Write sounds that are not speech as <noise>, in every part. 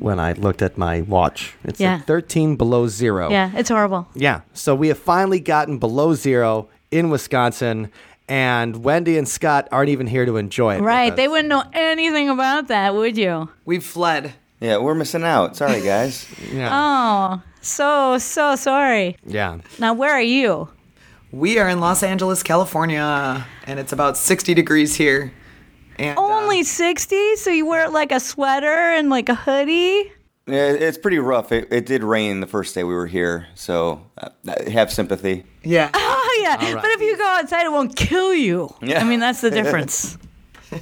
when I looked at my watch. It's Yeah. at 13 below zero. Yeah, it's horrible. Yeah. So we have finally gotten below zero in Wisconsin, and Wendy and Scott aren't even here to enjoy it. Right. They wouldn't know anything about that, would you? We've fled. Yeah, we're missing out. Sorry, <laughs> guys. Yeah. Oh, so, so sorry. yeah. Now, where are you? We are in Los Angeles, California, and it's about 60 degrees here. And, uh, Only 60? So you wear like a sweater and like a hoodie? yeah, it's pretty rough. It, it did rain the first day we were here, so uh, have sympathy. yeah. <laughs> Oh, yeah. But if you go outside, it won't kill you. Yeah. I mean, that's the difference. <laughs>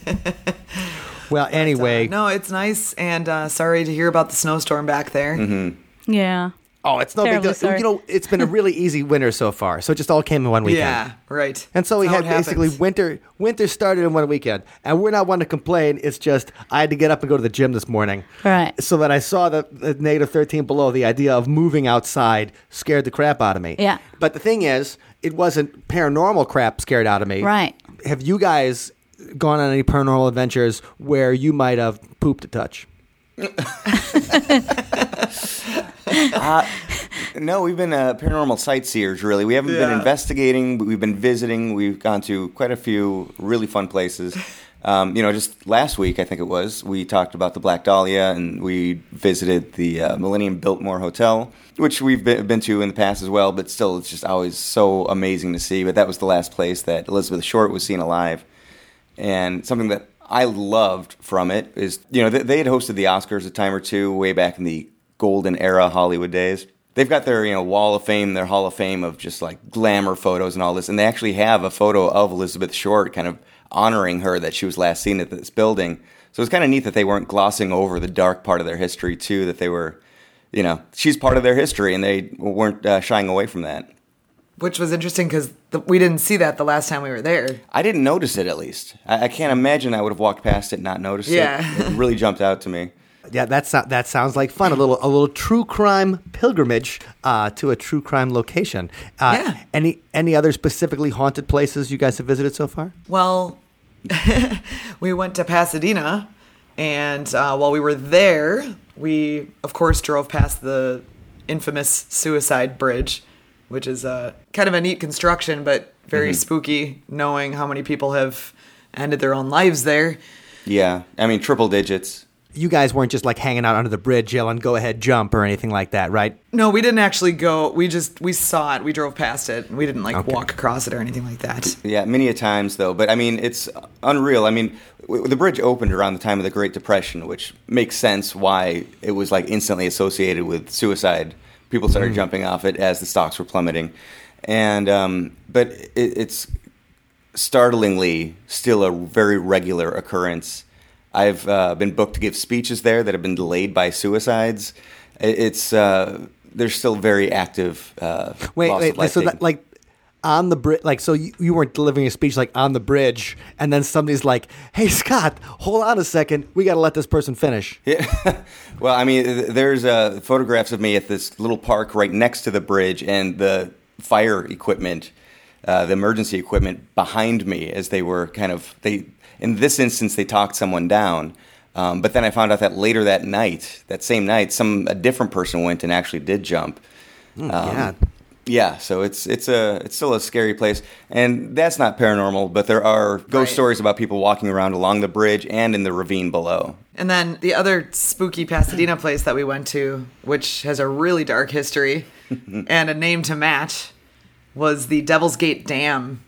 Well, anyway. No, it's nice, and uh, sorry to hear about the snowstorm back there. Mm-hmm. yeah. Oh, it's no big deal. sorry. You know, it's been a <laughs> really easy winter so far. So it just all came in one weekend. Yeah, right. And so we That's how had basically happens. winter. Winter started in one weekend, and we're not one to complain. It's just I had to get up and go to the gym this morning. Right. So that I saw the, the negative thirteen below. The idea of moving outside scared the crap out of me. Yeah. But the thing is, it wasn't paranormal crap scared out of me. Right. Have you guys gone on any paranormal adventures where you might have pooped a touch? <laughs> <laughs> <laughs> No, we've been uh, paranormal sightseers, really. We haven't been investigating, but we've been visiting. We've gone to quite a few really fun places. Um, you know, just last week, I think it was, we talked about the Black Dahlia and we visited the uh, Millennium Biltmore Hotel, which we've been, been to in the past as well, but still, it's just always so amazing to see. But that was the last place that Elizabeth Short was seen alive. And something that I loved from it is, you know, they, they had hosted the Oscars a time or two way back in the golden era Hollywood days. They've got their, you know, wall of fame, their hall of fame of just like glamour photos and all this. And they actually have a photo of Elizabeth Short kind of honoring her that she was last seen at this building. So it's kind of neat that they weren't glossing over the dark part of their history, too, that they were, you know, she's part of their history and they weren't uh, shying away from that. Which was interesting because we didn't see that the last time we were there. I didn't notice it at least. I, I can't imagine I would have walked past it and not noticed Yeah. it. It really jumped out to me. Yeah, that so- that sounds like fun. A little a little true crime pilgrimage uh, to a true crime location. Uh, Yeah. Any any other specifically haunted places you guys have visited so far? Well, <laughs> we went to Pasadena, and uh, while we were there, we, of course, drove past the infamous Suicide Bridge, which is uh, kind of a neat construction, but very spooky knowing how many people have ended their own lives there. Yeah, I mean triple digits. You guys weren't just like hanging out under the bridge yelling "Go ahead, jump" or anything like that, right? No, we didn't actually go. We just we saw it. We drove past it. We didn't like Okay. walk across it or anything like that. Yeah, many a times though. But I mean, it's unreal. I mean, w- the bridge opened around the time of the Great Depression, which makes sense why it was like instantly associated with suicide. People started jumping off it as the stocks were plummeting, and um, but it, it's startlingly still a very regular occurrence. I've uh, been booked to give speeches there that have been delayed by suicides. It's uh, they're still very active. Uh, Wait, wait. So that, like on the bridge, like so you, you weren't delivering a speech like on the bridge, and then somebody's like, "Hey, Scott, hold on a second. We got to let this person finish." Yeah. <laughs> well, I mean, there's uh, photographs of me at this little park right next to the bridge, and the fire equipment, uh, the emergency equipment behind me as they were kind of they. In this instance, they talked someone down. Um, but then I found out that later that night, that same night, some a different person went and actually did jump. Um, God. Yeah, so it's it's a it's still a scary place, and that's not paranormal, but there are ghost Right. stories about people walking around along the bridge and in the ravine below. And then the other spooky Pasadena <clears throat> place that we went to, which has a really dark history <laughs> and a name to match, was the Devil's Gate Dam.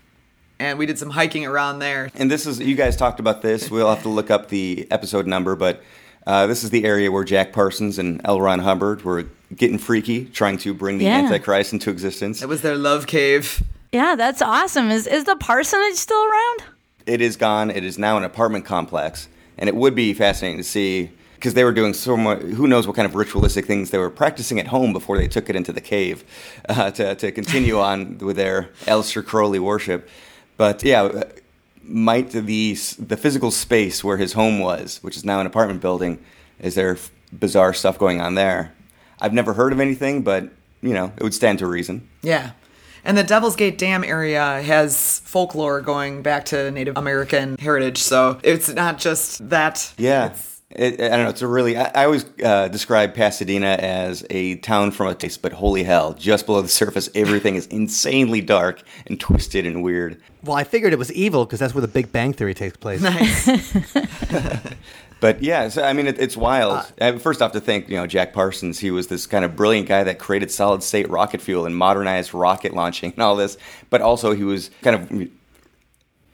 And we did some hiking around there. And this is you guys talked about this. We'll have to look up the episode number, but uh, this is the area where Jack Parsons and L. Ron Hubbard were getting freaky, trying to bring the Yeah. Antichrist into existence. It was their love cave. Yeah, that's awesome. Is is the parsonage still around? It is gone. It is now an apartment complex, and it would be fascinating to see because they were doing so much. Who knows what kind of ritualistic things they were practicing at home before they took it into the cave uh, to to continue <laughs> on with their Aleister Crowley worship. But yeah, uh, might the the physical space where his home was, which is now an apartment building, is there bizarre stuff going on there? I've never heard of anything, but you know, it would stand to reason. Yeah. And the Devil's Gate Dam area has folklore going back to Native American heritage, so it's not just that. Yeah. It's- It, I don't know. It's a really. I, I always uh, describe Pasadena as a town from a place, but holy hell, just below the surface, everything is insanely dark and twisted and weird. Well, I figured it was evil because that's where the Big Bang Theory takes place. nice. <laughs> But yeah, so, I mean, it, it's wild. Uh, First off, to think, you know, Jack Parsons, he was this kind of brilliant guy that created solid state rocket fuel and modernized rocket launching and all this. But also, he was kind of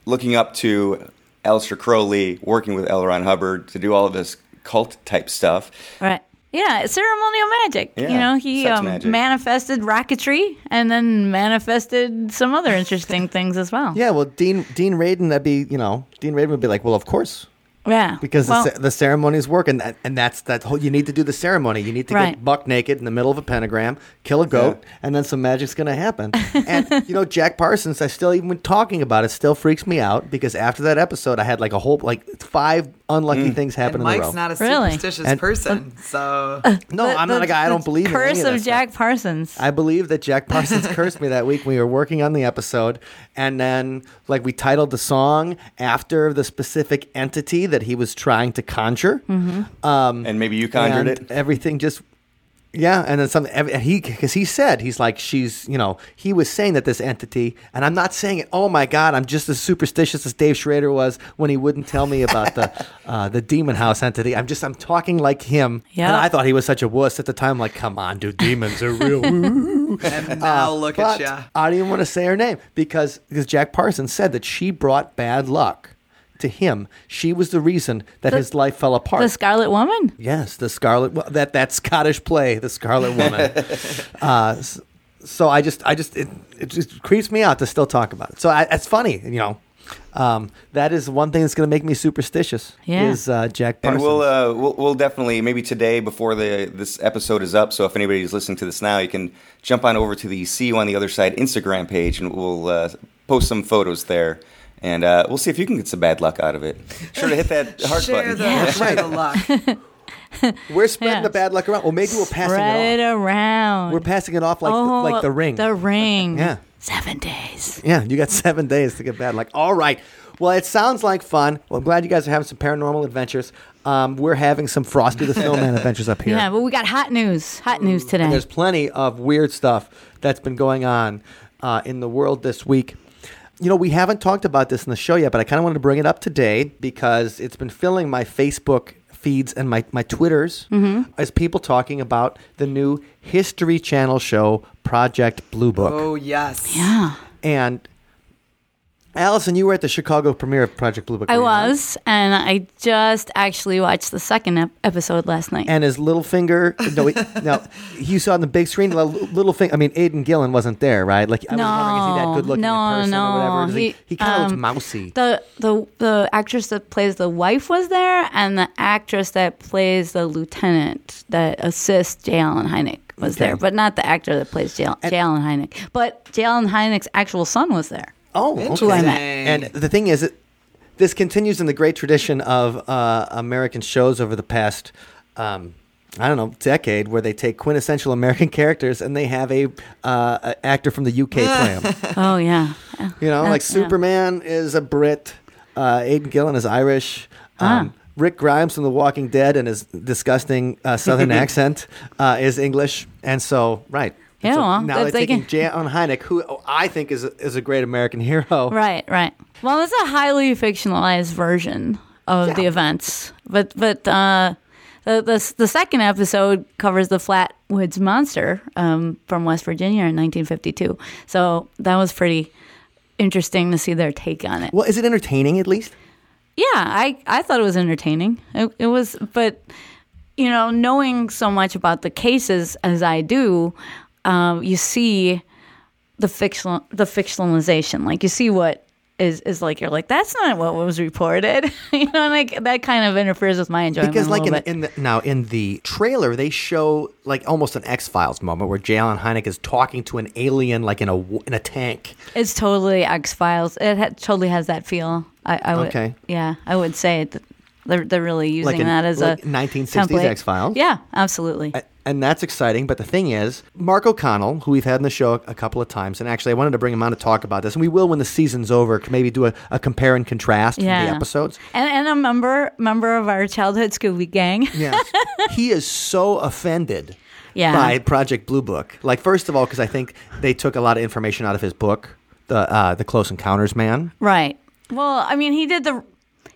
looking up to Aleister Crowley, working with L. Ron Hubbard to do all of this cult type stuff. Right. Yeah, ceremonial magic. You Yeah, know, he um, magic. manifested rocketry and then manifested some other interesting <laughs> things as well. Yeah, well, Dean Dean Radin, that'd be you know, Dean Radin would be like, well, of course, Yeah. because well, the, ce- the ceremonies work, and that, and that's that whole. You need to do the ceremony. You need to Right. get buck naked in the middle of a pentagram, kill a goat, and then some magic's going to happen. <laughs> and you know, Jack Parsons, I still even talking about it still freaks me out because after that episode, I had like a whole like five unlucky things happen and in a Mike's not a Really? superstitious And- person, <laughs> so no, the- I'm not the- a guy. I don't believe in curse any of, that of stuff. Jack Parsons. I believe that Jack <laughs> Parsons cursed me that week. when We were working on the episode, and then like we titled the song after the specific entity that he was trying to conjure. Um, And maybe you conjured and it. Everything just. Yeah, and then something. And he, because he said he's like she's, you know, he was saying that this entity, and I'm not saying it. Oh my God, I'm just as superstitious as Dave Schrader was when he wouldn't tell me about the, <laughs> uh, the demon house entity. I'm just, I'm talking like him. Yeah. And I thought he was such a wuss at the time. Like, come on, dude, demons are real. <laughs> and now look But at ya. I don't even want to say her name because because Jack Parsons said that she brought bad luck to him. She was the reason that his life fell apart. the Scarlet Woman? yes, the Scarlet well, that that Scottish play, the Scarlet Woman. <laughs> uh, s- so I just I just it, it just creeps me out to still talk about it. So I, it's funny, you know. Um, that is one thing that's going to make me superstitious. Yeah. is uh, Jack And Parsons. we'll, uh, we'll we'll definitely maybe today before the this episode is up. So if anybody's listening to this now, you can jump on over to the See You on the Other Side Instagram page, and we'll uh, post some photos there, and uh, we'll see if you can get some bad luck out of it. Sure to hit that <laughs> heart Share button. the, share the luck. <laughs> We're spreading Yeah. the bad luck around. Well, maybe we're passing Spread it it off. around. We're passing it off like the, oh, like the ring. The ring. <laughs> Yeah. Seven days. Yeah, you got seven days to get bad luck. All right. Well, it sounds like fun. Well, I'm glad you guys are having some paranormal adventures. Um, we're having some Frosty the Snowman adventures up here. Yeah, well, we got hot news. Hot news today. And there's plenty of weird stuff that's been going on uh, in the world this week. You know, we haven't talked about this in the show yet, but I kind of wanted to bring it up today because it's been filling my Facebook feeds and my, my Twitters mm-hmm. as people talking about the new History Channel show, Project Blue Book. Oh yes. yeah. And Allison, you were at the Chicago premiere of Project Blue Book. I were you not? was, and I just actually watched the second ep- episode last night. And his little finger. No, he, no, <laughs> you saw on the big screen. Little, little finger. I mean, Aidan Gillen wasn't there, right? Like I was wondering, is he that good looking no, person no. or whatever? He, He- he kind of um, looks mousy. the the the actress that plays the wife was there, and the actress that plays the lieutenant that assists J. Allen Hynek was Okay. there, but not the actor that plays J. J. Allen Hynek. But J. Allen Hynek's actual son was there. Oh, okay. Interesting. And the thing is, it, this continues in the great tradition of uh, American shows over the past. Um, I don't know, decade where they take quintessential American <laughs> characters and they have a, uh, a actor from the UK play <laughs> them. Oh yeah, Yeah. You know, like yeah. Superman is a Brit, uh, Aidan Gillen is Irish. Um, Ah. Rick Grimes from The Walking Dead and his disgusting uh, Southern <laughs> accent uh, is English, and so right. Yeah, so well, now they're taking can- Jan Hynek, who I think is a, is a great American hero. Right, right. Well, it's a highly fictionalized version of the events, but but uh, the, the the second episode covers the Flatwoods Monster um, from West Virginia in 1952. So that was pretty interesting to see their take on it. Well, is it entertaining at least? Yeah, I I thought it was entertaining. It, it was, but you know, knowing so much about the cases as I do, um, you see the fictional the fictionalization. Like you see what is is like you're like that's not what was reported. <laughs> you know, like that kind of interferes with my enjoyment. because like in, in the, now in the trailer they show like almost an X Files moment where J. Allen Hynek is talking to an alien like in a in a tank. It's totally X Files. It ha- totally has that feel. I, I would, Okay. Yeah, I would say. They're they're really using Like in- that as like a 1960s. X-Files? Yeah, absolutely. A- And that's exciting, but the thing is, Mark O'Connell, who we've had in the show a couple of times, and actually I wanted to bring him on to talk about this, and we will when the season's over, maybe do a, a compare and contrast yeah. the episodes. And, and a member member of our childhood Scooby gang. <laughs> Yes. he is so offended Yeah. by Project Blue Book. Like, first of all, because I think they took a lot of information out of his book, the uh, the Close Encounters Man. Right. Well, I mean, he did the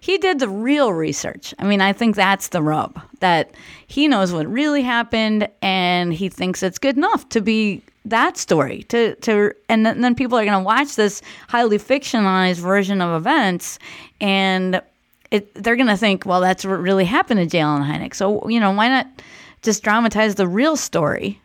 he did the real research. I mean, I think that's the rub that he knows what really happened, and he thinks it's good enough to be that story. To to and then, people are going to watch this highly fictionalized version of events, and it, they're going to think, well, that's what really happened to J. Allen Hynek. So you know, why not just dramatize the real story?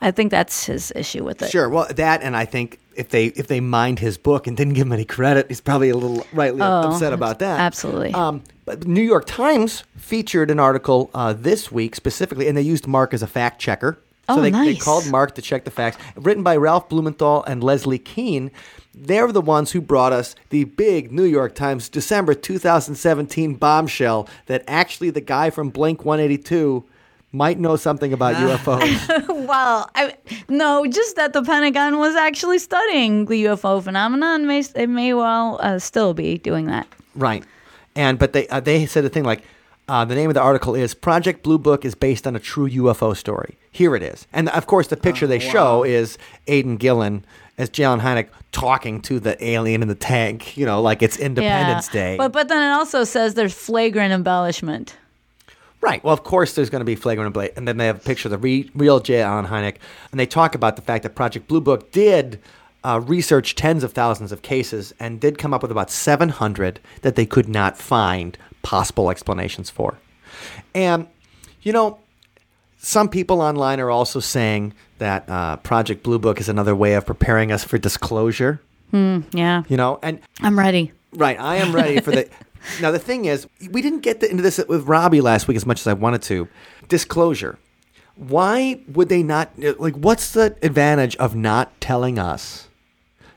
I think that's his issue with it. Sure. Well, that and I think if they if they mined his book and didn't give him any credit, he's probably a little rightly upset about that. Oh, absolutely. Um, but New York Times featured an article uh, this week specifically, and they used Mark as a fact checker. So Oh, they, they called Mark to check the facts. Written by Ralph Blumenthal and Leslie Kean. They're the ones who brought us the big New York Times December 2017 bombshell that actually the guy from Blink 182 might know something about UFOs. <laughs> Well, I, no, just that the Pentagon was actually studying the UFO phenomenon. May it may well uh, still be doing that. Right. And but they uh, they said a thing like uh, the name of the article is Project Blue Book is based on a true UFO story. Here it is. And of course the picture they show is Aidan Gillen as J. Allen Hynek talking to the alien in the tank, you know, like it's Independence yeah. Day. But but then it also says there's flagrant embellishment. Right. Well, of course, there's going to be flagrant blade, and then they have a picture of the re- real J. Allen Hynek, and they talk about the fact that Project Blue Book did uh, research tens of thousands of cases and did come up with about 700 that they could not find possible explanations for. And you know, some people online are also saying that uh, Project Blue Book is another way of preparing us for disclosure. Yeah, You know, and I'm ready. Right, I am ready for the. <laughs> now the thing is, we didn't get into this with Robbie last week as much as I wanted to. Disclosure. Why would they not? Like, what's the advantage of not telling us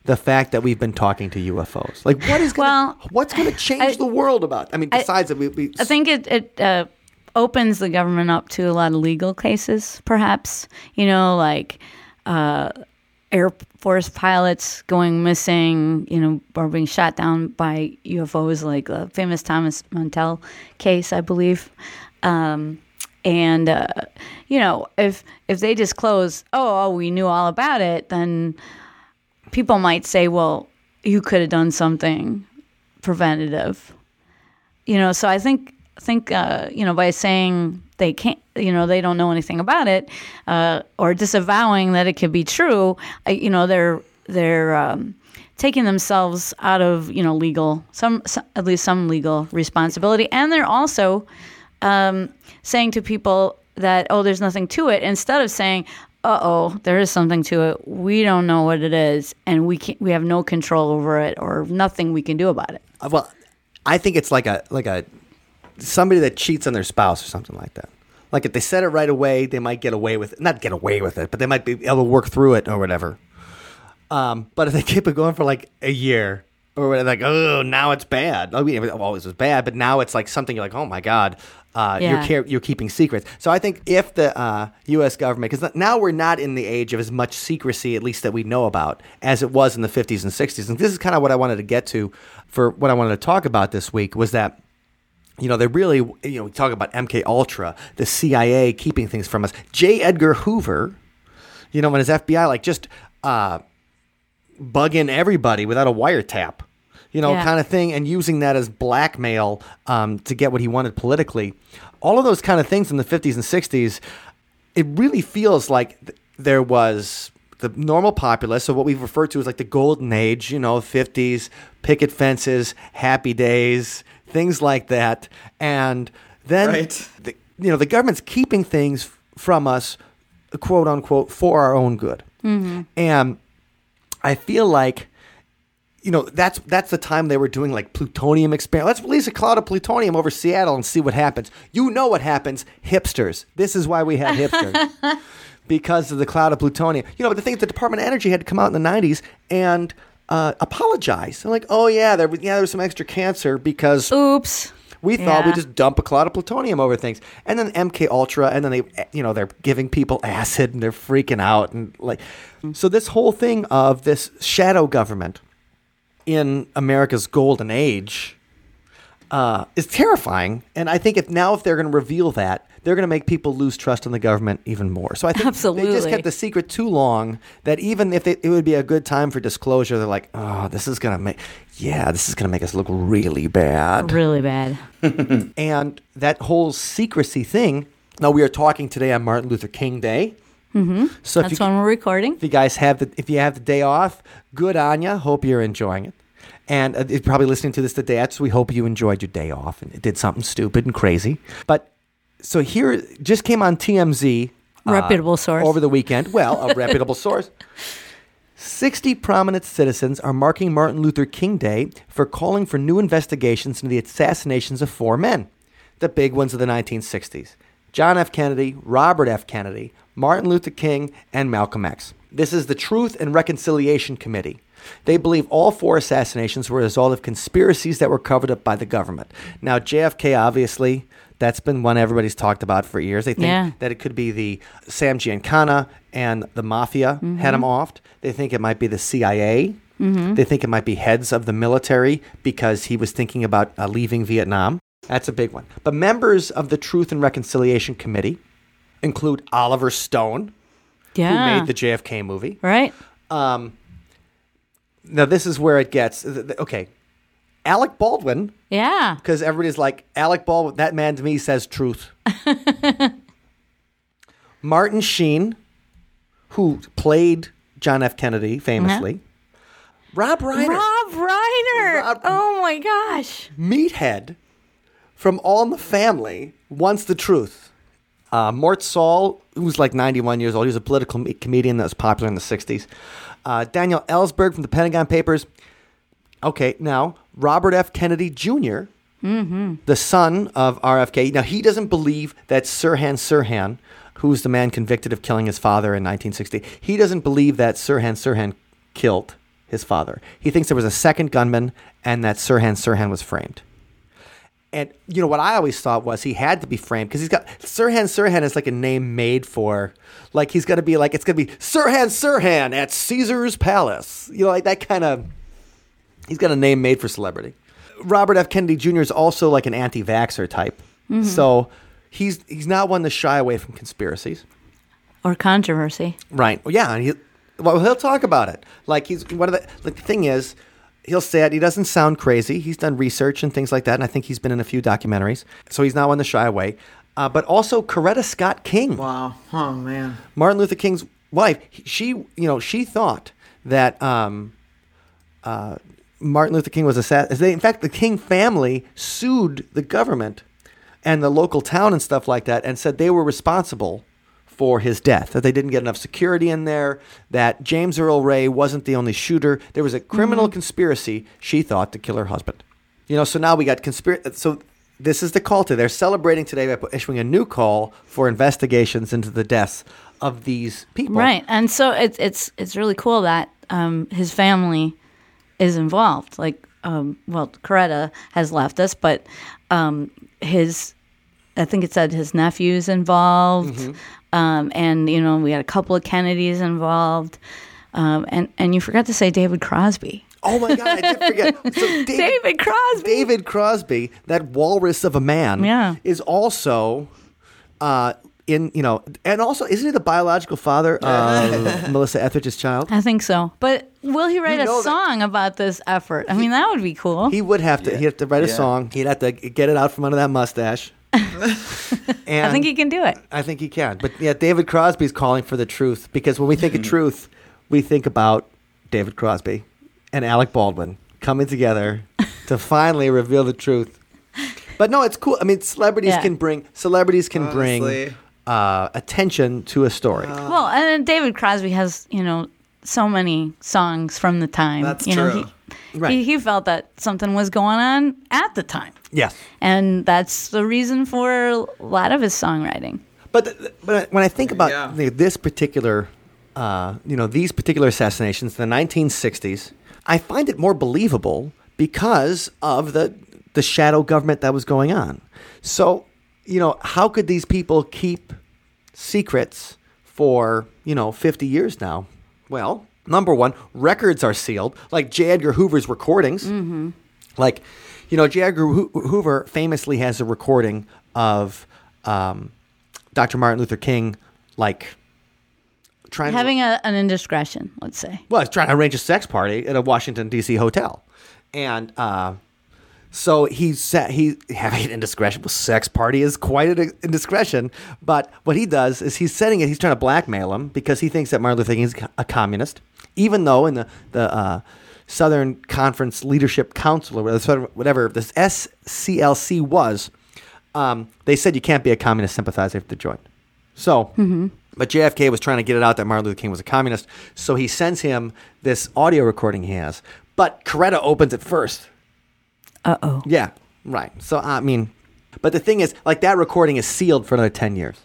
the fact that we've been talking to UFOs? Like, what is going? Well, what's going to change I- the world about? I mean, besides that, we. we I think it it uh, opens the government up to a lot of legal cases, perhaps. You know, like uh, Air Force pilots going missing, you know, or being shot down by UFOs, like the famous Thomas Mantell case, I believe. Um, and uh, you know, if if they disclose, oh, oh, we knew all about it, then people might say, well, you could have done something preventative you know so i think think uh, you know by saying they can't you know they don't know anything about it uh, or disavowing that it could be true I, you know they're they're um, taking themselves out of you know legal some, some at least some legal responsibility. And they're also um, saying to people that oh there's nothing to it instead of saying uh-oh there is something to it. We don't know what it is and we can we have no control over it or nothing we can do about it. Uh, well, I think it's like a like a somebody that cheats on their spouse or something like that. Like if they said it right away, they might get away with it. Not get away with it, but they might be able to work through it or whatever. Um, but if they <laughs> keep it going for like a year or whatever, like oh now it's bad. I mean, it always was bad, but now it's like something you're like oh my god. Uh, you're care- you're keeping secrets. So I think if the uh, U.S. government, because now we're not in the age of as much secrecy, at least that we know about, as it was in the 50s and 60s. And this is kind of what I wanted to get to for what I wanted to talk about this week was that you know, they really, you know, we talk about MK Ultra, the CIA keeping things from us. J. Edgar Hoover, you know, when his FBI like just uh, bugging everybody without a wiretap, you know, Yeah. kind of thing, and using that as blackmail um, to get what he wanted politically. All of those kind of things in the 50s and 60s, it really feels like th- there was the normal populace, so what we've referred to as like the golden age, you know, 50s, picket fences, happy days, things like that. And then, Right. the, you know, the government's keeping things from us, quote unquote, for our own good. Mm-hmm. And I feel like you know, that's that's the time they were doing like plutonium experiment. Let's release a cloud of plutonium over Seattle and see what happens. You know what happens? Hipsters. This is why we have hipsters. <laughs> because of the cloud of plutonium. You know, but the thing is the Department of Energy had to come out in the 90s and uh, apologize. They're like, oh, yeah, there, was- yeah, there was some extra cancer because Oops. we thought we Yeah. just dump a cloud of plutonium over things, and then MK Ultra, and then they, you know, they're giving people <laughs> acid and they're freaking out, and like, so this whole thing of this shadow government in America's golden age uh, is terrifying, and I think if now if they're going to reveal that, they're going to make people lose trust in the government even more. So I think they just kept the secret too long that even if they, it would be a good time for disclosure, they're like, oh, this is going to make, yeah, this is going to make us look really bad Really bad. <laughs> <laughs> and that whole secrecy thing. Now we are talking today on Martin Luther King Day. Mm-hmm. So That's you, when we're recording. if you guys have the if you have the day off, good on you. Hope you're enjoying it. And uh, you're probably listening to this today. we hope you enjoyed your day off and did something stupid and crazy. But so here just came on TMZ. uh, Reputable source. over the weekend. Well, a reputable <laughs> source. 60 prominent citizens are marking Martin Luther King Day for calling for new investigations into the assassinations of four men, the big ones of the 1960s John F. Kennedy, Robert F. Kennedy, Martin Luther King, and Malcolm X. This is the Truth and Reconciliation Committee. They believe all four assassinations were a result of conspiracies that were covered up by the government. Now, JFK, obviously, that's been one everybody's talked about for years. They think Yeah. that it could be the Sam Giancana and the mafia had him offed. They think it might be the CIA. They think it might be heads of the military because he was thinking about uh, leaving Vietnam. That's a big one. But members of the Truth and Reconciliation Committee include Oliver Stone, Yeah. who made the JFK movie. right? Um, now, this is where it gets okay. Alec Baldwin, Yeah. because everybody's like, Alec Baldwin, that man to me says truth. <laughs> Martin Sheen, who played John F. Kennedy famously. Rob Reiner, Rob Reiner. Rob- oh my gosh. meathead from All in the Family, wants the truth. Uh, Mort Sahl, who's like 91 years old, he was a political me- comedian that was popular in the 60s. Uh, Daniel Ellsberg from the Pentagon Papers. Okay, now Robert F. Kennedy junior the son of RFK. Now he doesn't believe that Sirhan Sirhan, who's the man convicted of killing his father in 1960, he doesn't believe that Sirhan Sirhan killed his father. He thinks there was a second gunman and that Sirhan Sirhan was framed. And you know what I always thought was he had to be framed because he's got Sirhan Sirhan is like a name made for, like he's gonna be like it's gonna be Sirhan Sirhan at Caesar's Palace. You know, like that kind of. He's got a name made for celebrity. Robert F. Kennedy Jr. is also like an anti-vaxxer type, mm-hmm. so he's he's not one to shy away from conspiracies. Or controversy. Right. Well, yeah. And he, well, he'll talk about it. Like he's one of the. Like the thing is, he'll say it. He doesn't sound crazy. He's done research and things like that, and I think he's been in a few documentaries. So he's not one to shy away. Uh, but also Coretta Scott King, Wow. Oh man. Martin Luther King's wife. She, you know, she thought that um, uh, Martin Luther King was assassinated. In fact, the King family sued the government and the local town and stuff like that, and said they were responsible for his death. That they didn't get enough security in there. That James Earl Ray wasn't the only shooter. There was a criminal conspiracy. She thought to kill her husband. You know. So now we got conspiracy. So this is the call to. They're celebrating today by issuing a new call for investigations into the deaths of these people. Right. And so it's it's it's really cool that um, his family is involved. Like, um, well, Coretta has left us, but um, his, I think it said his nephew's involved, Mm-hmm. Um, and you know we had a couple of Kennedys involved, um, and and you forgot to say David Crosby. Oh my God, I did forget. <laughs> So David, David Crosby. David Crosby, that walrus of a man, Yeah. is also uh, in, you know, and also, isn't he the biological father of <laughs> Melissa Etheridge's child? I think so. But will he write You know a that- song about this effort? I mean, that would be cool. He would have to, he'd have to write a song. He'd have to get it out from under that mustache. And <laughs> I think he can do it. I think he can. But yeah, David Crosby's calling for the truth because when we think of <laughs> truth, we think about David Crosby and Alec Baldwin coming together to <laughs> finally reveal the truth. But no, it's cool. I mean, celebrities Yeah. can bring celebrities can bring Honestly. uh, attention to a story. Well, and David Crosby has, you know, so many songs from the time. That's you know, true. He, Right. He, he felt that something was going on at the time. Yes. And that's the reason for a lot of his songwriting. But th- but when I think about Yeah. the, this particular, uh, you know, these particular assassinations, in the 1960s, I find it more believable because of the the shadow government that was going on. So, you know, how could these people keep secrets for you know 50 years now? Well, number one, records are sealed, like J. Edgar Hoover's recordings. Like, you know, J. Edgar Hoover famously has a recording of um, Dr. Martin Luther King, like trying Having to, a, an indiscretion, let's say. well, he's trying to arrange a sex party at a Washington D.C. hotel, and uh, so he said he <laughs> having an indiscretion. Sex party is quite an indiscretion, but what he does is he's setting it. He's trying to blackmail him because he thinks that Martin Luther King is a communist, even though in the the uh, Southern Conference Leadership Council or whatever, whatever this SCLC was, um, they said you can't be a communist sympathizer if you join. So, but JFK was trying to get it out that Martin Luther King was a communist, so he sends him this audio recording he has. But Coretta opens it first. Uh oh. Yeah, right. So I mean, but the thing is, like that recording is sealed for another ten years,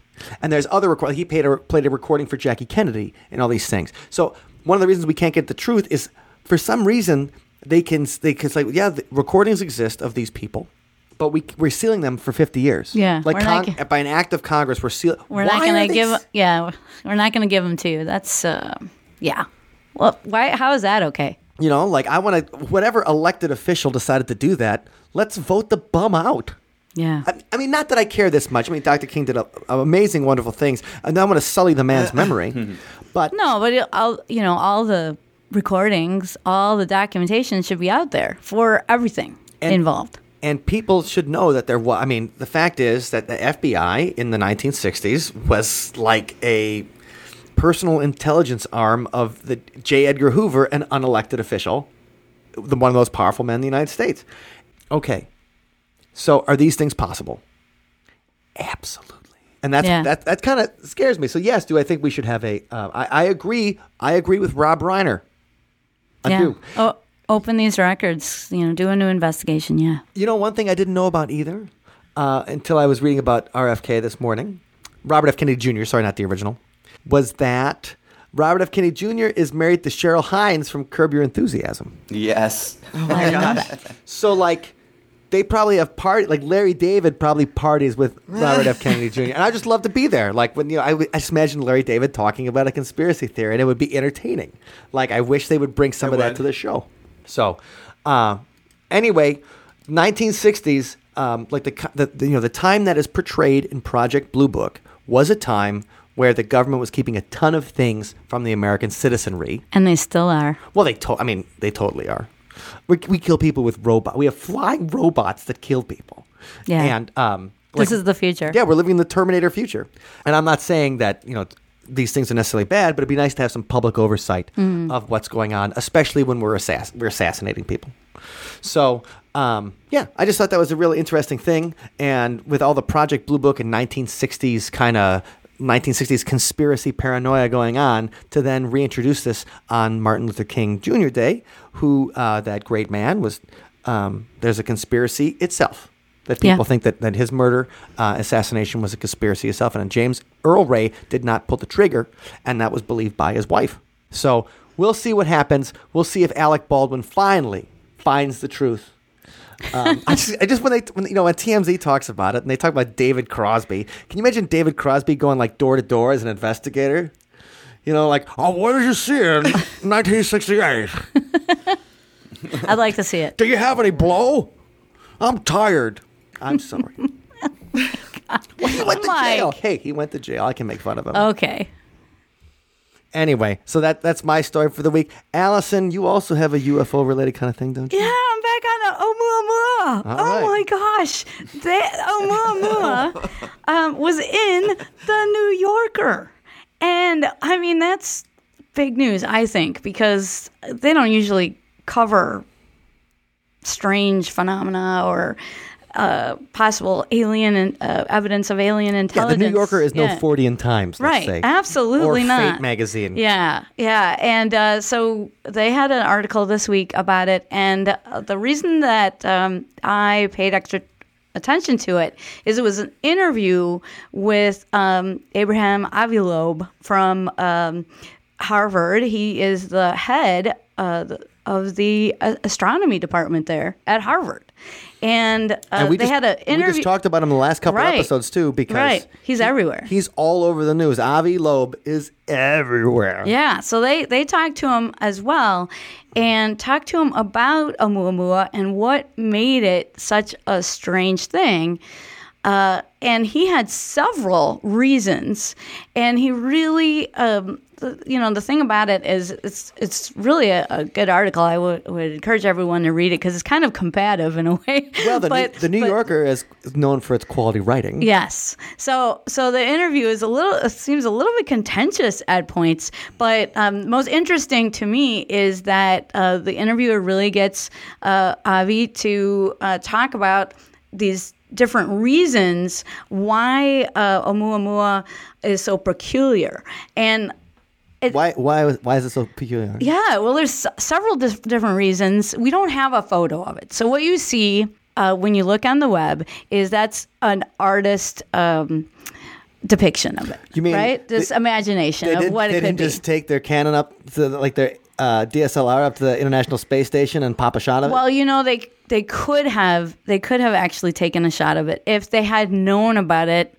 and there's other record. He played a, played a recording for Jackie Kennedy and all these things. So one of the reasons we can't get the truth is for some reason they can they can say yeah the recordings exist of these people. But we we're sealing them for fifty years. Yeah, like con- g- by an act of Congress, we're sealing. We're not going to give. Yeah, we're not going to give them to you. That's uh, yeah. Well, why? How is that okay? You know, like I want to, whatever elected official decided to do that, let's vote the bum out. Yeah. I, I mean, not that I care this much. I mean, Dr. King did a, a amazing, wonderful things, and I want to sully the man's <laughs> memory. But No, but it, all you know, all the recordings, all the documentation should be out there for everything And- involved. and people should know that there was. I mean, the fact is that the FBI in the 1960s was like a personal intelligence arm of the J. Edgar Hoover, an unelected official, the one of the most powerful men in the United States. Okay, so are these things possible? Absolutely. And that's Yeah. that that kind of scares me. So yes, do I think we should have a? Uh, I, I agree. I agree with Rob Reiner. I yeah. do. Oh, open these records. You know, do a new investigation. Yeah. You know, one thing I didn't know about either uh, until I was reading about RFK this morning, Robert F. Kennedy Jr., sorry, not the original, was that Robert F. Kennedy Jr. is married to Cheryl Hines from Curb Your Enthusiasm. Yes. Oh my <laughs> gosh. So, like, they probably have party like Larry David probably parties with Robert F. Kennedy Jr. And I just love to be there. Like when you know, I, w- I just imagine Larry David talking about a conspiracy theory, and it would be entertaining. Like I wish they would bring some It of that to the show. So, uh, anyway, 1960s, um, like the, the, the you know the time that is portrayed in Project Blue Book was a time where the government was keeping a ton of things from the American citizenry. And they still are. Well, they to- I mean, they totally are. We, we kill people with robots. We have flying robots that kill people. Yeah. And um, This is the future. yeah, we're living in the Terminator future. And I'm not saying that you know these things are necessarily bad, but it'd be nice to have some public oversight of what's going on, especially when we're assass- we're assassinating people. So. Um, yeah, I just thought that was a really interesting thing, and with all the Project Blue Book and 1960s kind of 1960s conspiracy paranoia going on, to then reintroduce this on Martin Luther King Jr. Day, who uh, that great man was. Um, there's a conspiracy itself that Yeah. people think that, that his murder, uh, assassination was a conspiracy itself. And James Earl Ray did not pull the trigger, and that was believed by his wife. So we'll see what happens. We'll see if Alec Baldwin finally finds the truth. Um, I just, I just when they, when, you know, when TMZ talks about it and they talk about David Crosby, can you imagine David Crosby going like door to door as an investigator? You know, like, oh, what did you see in <laughs> 1968? <laughs> I'd like to see it. Do you have any blow? I'm tired. I'm sorry. <laughs> well, he went to Mike. jail. Hey, he went to jail. I can make fun of him. Okay. Anyway, so that that's my story for the week. Allison, you also have a UFO related kind of thing, don't you? Yeah, I'm back on the Oumuamua. All oh right. my gosh, that Oumuamua <laughs> um, was in the New Yorker, and I mean that's big news, I think, because they don't usually cover strange phenomena or uh, possible alien and uh, evidence of alien Yeah, intelligence. the New Yorker is no Yeah. in Times, let's Right, say. absolutely or not. Fate magazine. Yeah, yeah. And uh, so they had an article this week about it. And uh, the reason that um, I paid extra attention to it is it was an interview with um, Abraham Avi Loeb from um, Harvard. He is the head uh, the- of the uh, astronomy department there at Harvard. And, uh, And we they just, had an we just talked about him in the last couple Right. episodes too, because Right. He's everywhere. He's all over the news. Avi Loeb is everywhere. Yeah, so they they talked to him as well, and talked to him about Oumuamua and what made it such a strange thing. Uh, and he had several reasons, and he really, um, you know, the thing about it is it's it's really a, a good article. I would would encourage everyone to read it because it's kind of combative in a way. Well, the, <laughs> But- New, the New but- Yorker is is known for its quality writing. Yes. So so the interview is a little it seems a little bit contentious at points, but um, most interesting to me is that uh, the interviewer really gets uh, Avi to uh, talk about these different reasons why uh, Oumuamua is so peculiar and. Why why why is it so peculiar? Yeah, well, there's several dis- different reasons. We don't have a photo of it. So what you see uh, when you look on the web is that's an artist um, depiction of it. You mean right? This they- imagination They, of what it could didn't be. just take their Canon up to the, like their uh, DSLR up to the International Space Station and pop a shot of it. Well, you know they they could have they could have actually taken a shot of it if they had known about it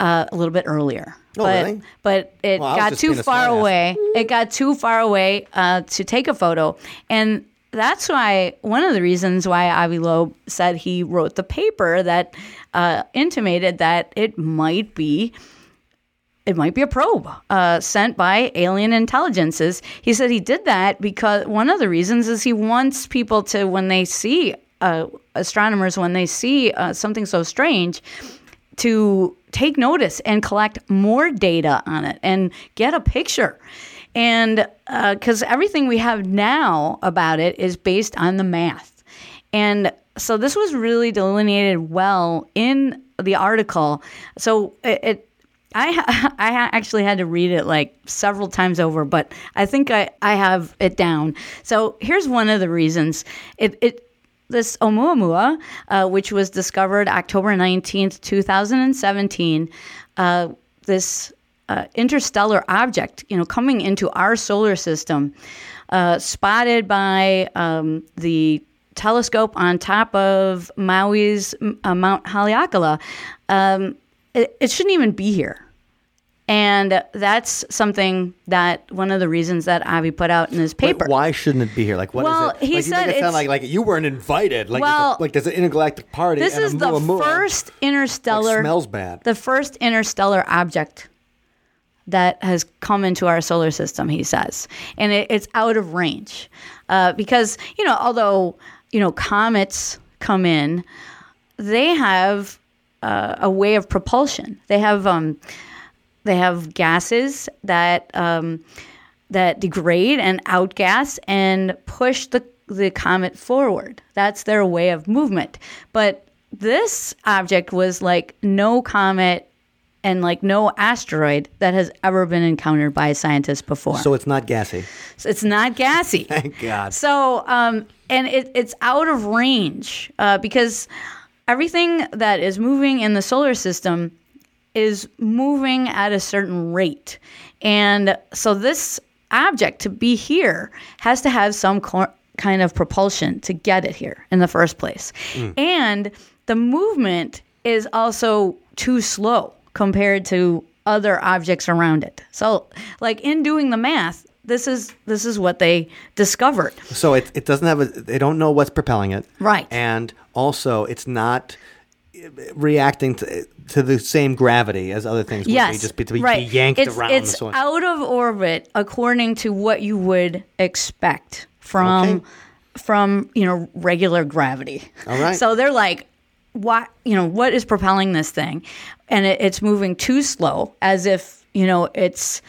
uh, a little bit earlier. Oh, but really? but it Well, got too far away. It got too far away uh, to take a photo, and that's why one of the reasons why Avi Loeb said he wrote the paper that uh, intimated that it might be it might be a probe uh, sent by alien intelligences. He said he did that because one of the reasons is he wants people to, when they see uh, astronomers, when they see uh, something so strange, to take notice and collect more data on it and get a picture. And because everything we have now about it is based on the math. And so this was really delineated well in the article. So it, it I ha- <laughs> I actually had to read it like several times over, but I think I, I have it down. So here's one of the reasons. It it this Oumuamua, uh, which was discovered October 19th, 2017, uh, this uh, interstellar object, you know, coming into our solar system, uh, spotted by um, the telescope on top of Maui's uh, Mount Haleakala, um, it shouldn't even be here. And that's something that one of the reasons that Avi put out in his paper. why shouldn't it be here? Like what is Well, it? he like, you said it sound like like you weren't invited. Like Well, a, like there's an intergalactic party. This is the Muamua. first interstellar. Like, smells bad. The first interstellar object that has come into our solar system. He says, and it, it's out of range uh, because you know, although you know, comets come in, they have uh, a way of propulsion. They have um, they have gases that um, that degrade and outgas and push the the comet forward. That's their way of movement. But this object was like no comet and like no asteroid that has ever been encountered by scientists before. So it's not gassy. So it's not gassy. <laughs> Thank God. So, um, and it, it's out of range uh, because everything that is moving in the solar system is moving at a certain rate. And so this object to be here has to have some co- kind of propulsion to get it here in the first place. And the movement is also too slow compared to other objects around it. So like in doing the math, this is this is what they discovered. So it it doesn't have a. They don't know what's propelling it. Right. And also, it's not reacting to to the same gravity as other things. would yes, be, just be, to be, right. be yanked it's, around. It's out of orbit according to what you would expect from Okay. from you know regular gravity. All right. So they're like, what you know what is propelling this thing, and it, it's moving too slow, as if you know it's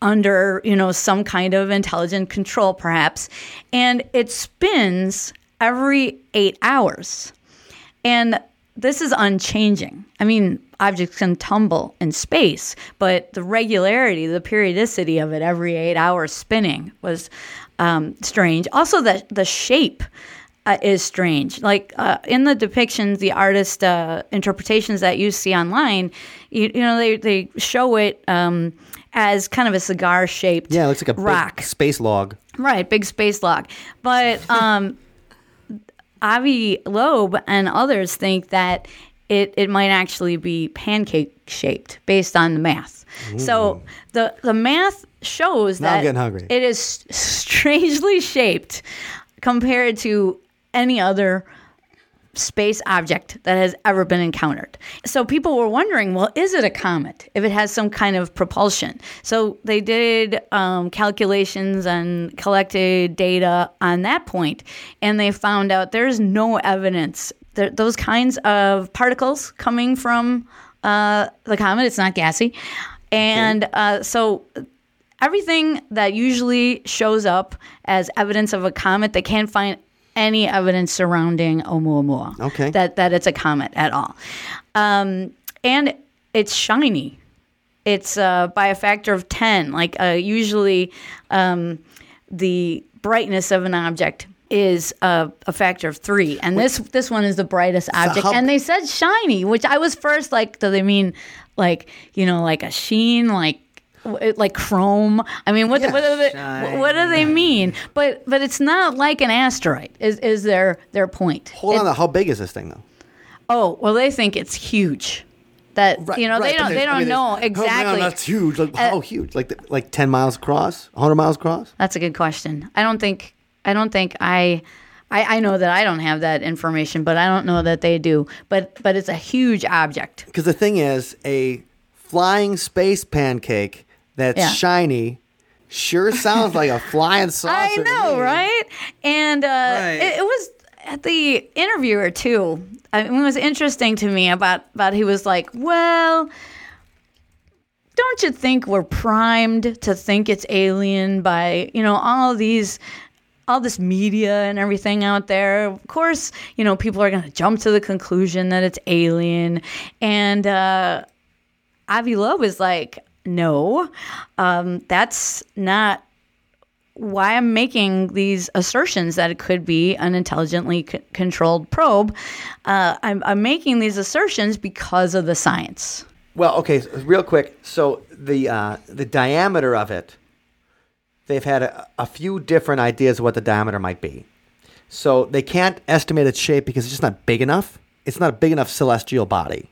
under you know some kind of intelligent control perhaps and it spins every eight hours And this is unchanging. I mean, objects can tumble in space, but the regularity, the periodicity of it every eight hours spinning was um, strange. Also, the the shape. Uh, is strange. Like uh, in the depictions, the artist uh, interpretations that you see online, you, you know, they, they show it um, as kind of a cigar shaped Yeah, it looks like a rock. big space log. Right, big space log. But um, Avi Loeb and others think that it, it might actually be pancake shaped based on the math. So the the math shows Now I'm that getting hungry. it is <laughs> strangely shaped compared to any other space object that has ever been encountered. So people were wondering, well, is it a comet if it has some kind of propulsion? So they did um, calculations and collected data on that point, and they found out there's no evidence that those kinds of particles coming from uh, the comet. It's not gassy, and uh, so everything that usually shows up as evidence of a comet, they can't find any evidence surrounding Oumuamua. Okay. That that it's a comet at all, um, and it's shiny. It's uh, by a factor of ten. Like uh, usually, um, the brightness of an object is a, a factor of three, and this this one is the brightest object. how- and they said shiny, which I was first like, do they mean like you know like a sheen like? Like chrome. I mean, what, what, do they, what do they mean? But but it's not like an asteroid. Is is their their point? Hold It- on, though. how big is this thing though? Oh well, they think it's huge. That you know right, they don't they don't mean, know Oh, exactly. man, that's huge. Like, uh, how huge? Like the, like ten miles across, hundred miles across? That's a good question. I don't think I don't think I, I I know that I don't have that information, but I don't know that they do. But but it's a huge object. Because the thing is, a flying space pancake that's Yeah. shiny sure sounds like a flying <laughs> saucer. I to know, me. right? And uh, Right. It, it was at the interviewer too. I mean, it was interesting to me about about he was like, well. Don't you think we're primed to think it's alien by, you know, all these all this media and everything out there. Of course, you know, people are going to jump to the conclusion that it's alien. And uh, Avi Loeb is like, no, um, that's not why I'm making these assertions that it could be an intelligently c- controlled probe. Uh, I'm, I'm making these assertions because of the science. Well, okay, real quick. So the uh, the diameter of it, they've had a, a few different ideas of what the diameter might be. So they can't estimate its shape because it's just not big enough. It's not a big enough celestial body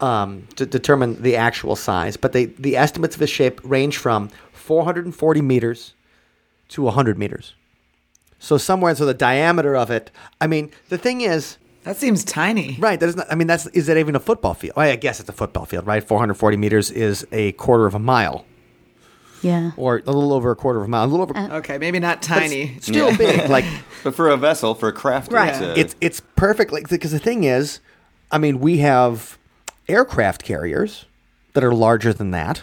um, to determine the actual size. But they the estimates of the shape range from 440 meters to 100 meters. So somewhere, so the diameter of it. I mean, the thing is, That seems tiny. Right. That is not. I mean, that's is that even a football field? Well, I guess it's a football field, right? 440 meters is a quarter of a mile, Yeah. or a little over a quarter of a mile. A little over. Okay, maybe not tiny. it's still big. Like <laughs> But for a vessel, for a craft, Right. it's, uh, it's it's perfect. Like because the thing is, I mean, we have aircraft carriers that are larger than that.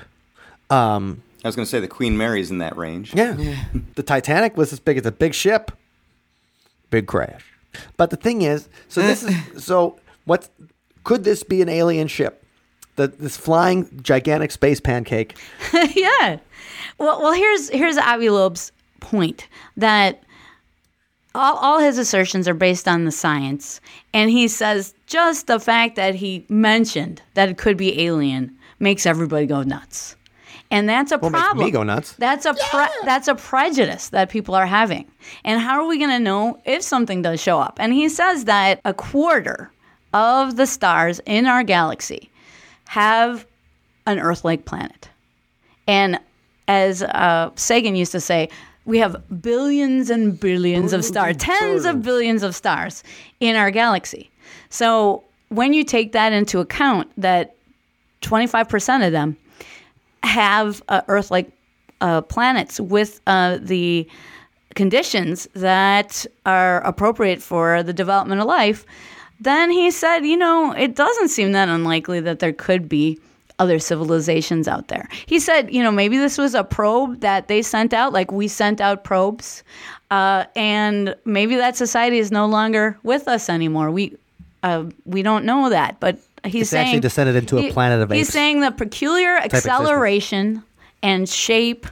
Um, I was going to say the Queen Mary's in that range. yeah. The Titanic was as big as a big ship. Big crash. But the thing is, so this is <laughs> so what could this be an alien ship? The, this flying gigantic space pancake. <laughs> yeah. Well, well, here's here's Avi Loeb's point that all, all his assertions are based on the science, and he says just the fact that he mentioned that it could be alien makes everybody go nuts, and that's a Well, it makes problem. me go nuts. That's a pre- that's a prejudice that people are having, and how are we going to know if something does show up? And he says that a quarter of the stars in our galaxy have an Earth-like planet. And as uh, Sagan used to say, we have billions and billions of stars, tens of billions of stars in our galaxy. So when you take that into account, that 25% of them have uh, Earth like uh, planets with uh, the conditions that are appropriate for the development of life, then he said, you know, it doesn't seem that unlikely that there could be other civilizations out there. He said, you know, maybe this was a probe that they sent out, like we sent out probes, uh, and maybe that society is no longer with us anymore. We uh, we don't know that, but he's It's saying actually descended into a planet of He's saying the peculiar acceleration and shape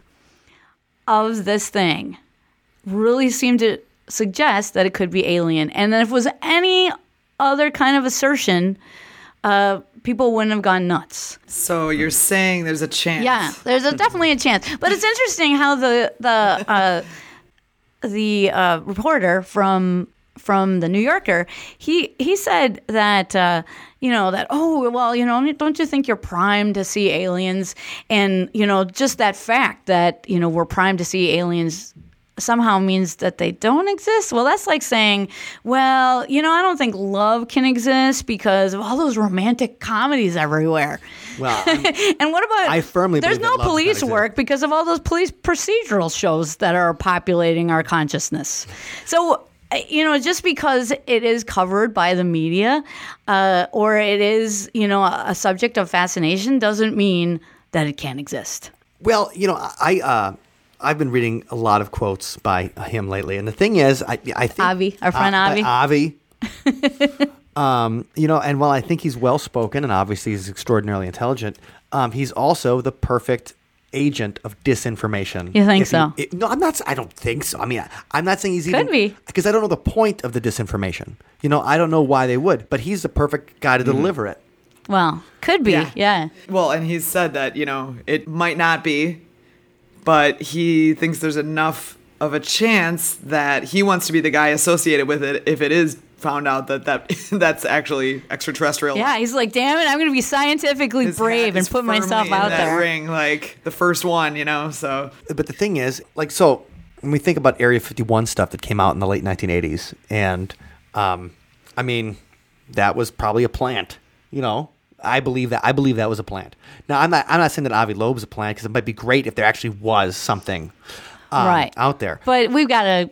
of this thing really seemed to suggest that it could be alien. And then if it was any other kind of assertion, uh, people wouldn't have gone nuts. So you're saying there's a chance? Yeah, there's a, definitely a chance. But it's interesting how the the uh, the uh, reporter from from the New Yorker he he said that uh, you know that oh well you know don't you think you're primed to see aliens and you know just that fact that you know we're primed to see aliens somehow means that they don't exist. Well, that's like saying, well, you know, I don't think love can exist because of all those romantic comedies everywhere. Well, <laughs> And what about I firmly there's no that love does not police work because of all those police procedural shows that are populating our consciousness. So uh, you know, just because it is covered by the media uh, or it is, you know, a, a subject of fascination doesn't mean that it can't exist. Well, you know, I uh, I've been reading a lot of quotes by him lately, and the thing is, I I think Avi, our friend uh, Avi. Avi. <laughs> um, you know, and while I think he's well spoken and obviously he's extraordinarily intelligent, um, he's also the perfect agent of disinformation. You think If so? it- no, I'm not. I don't think so. I mean, I, I'm not saying he's Could even be. because I don't know the point of the disinformation. You know, I don't know why they would, but he's the perfect guy to deliver it. Well, could be, Yeah. yeah. Well, and he's said that, you know, it might not be, but he thinks there's enough of a chance that he wants to be the guy associated with it if it is found out that, that <laughs> that's actually extraterrestrial. Yeah, he's like, damn it, I'm going to be scientifically His brave and put myself firmly in out that there. ring, like the first one, you know. So But the thing is, like, so when we think about Area 51 stuff that came out in the late 1980s, and um, I mean, that was probably a plant. You know, I believe that. I believe that was a plant. Now, I'm not. I'm not saying that Avi Loeb's a plant because it might be great if there actually was something um, Right. out there. But we've got to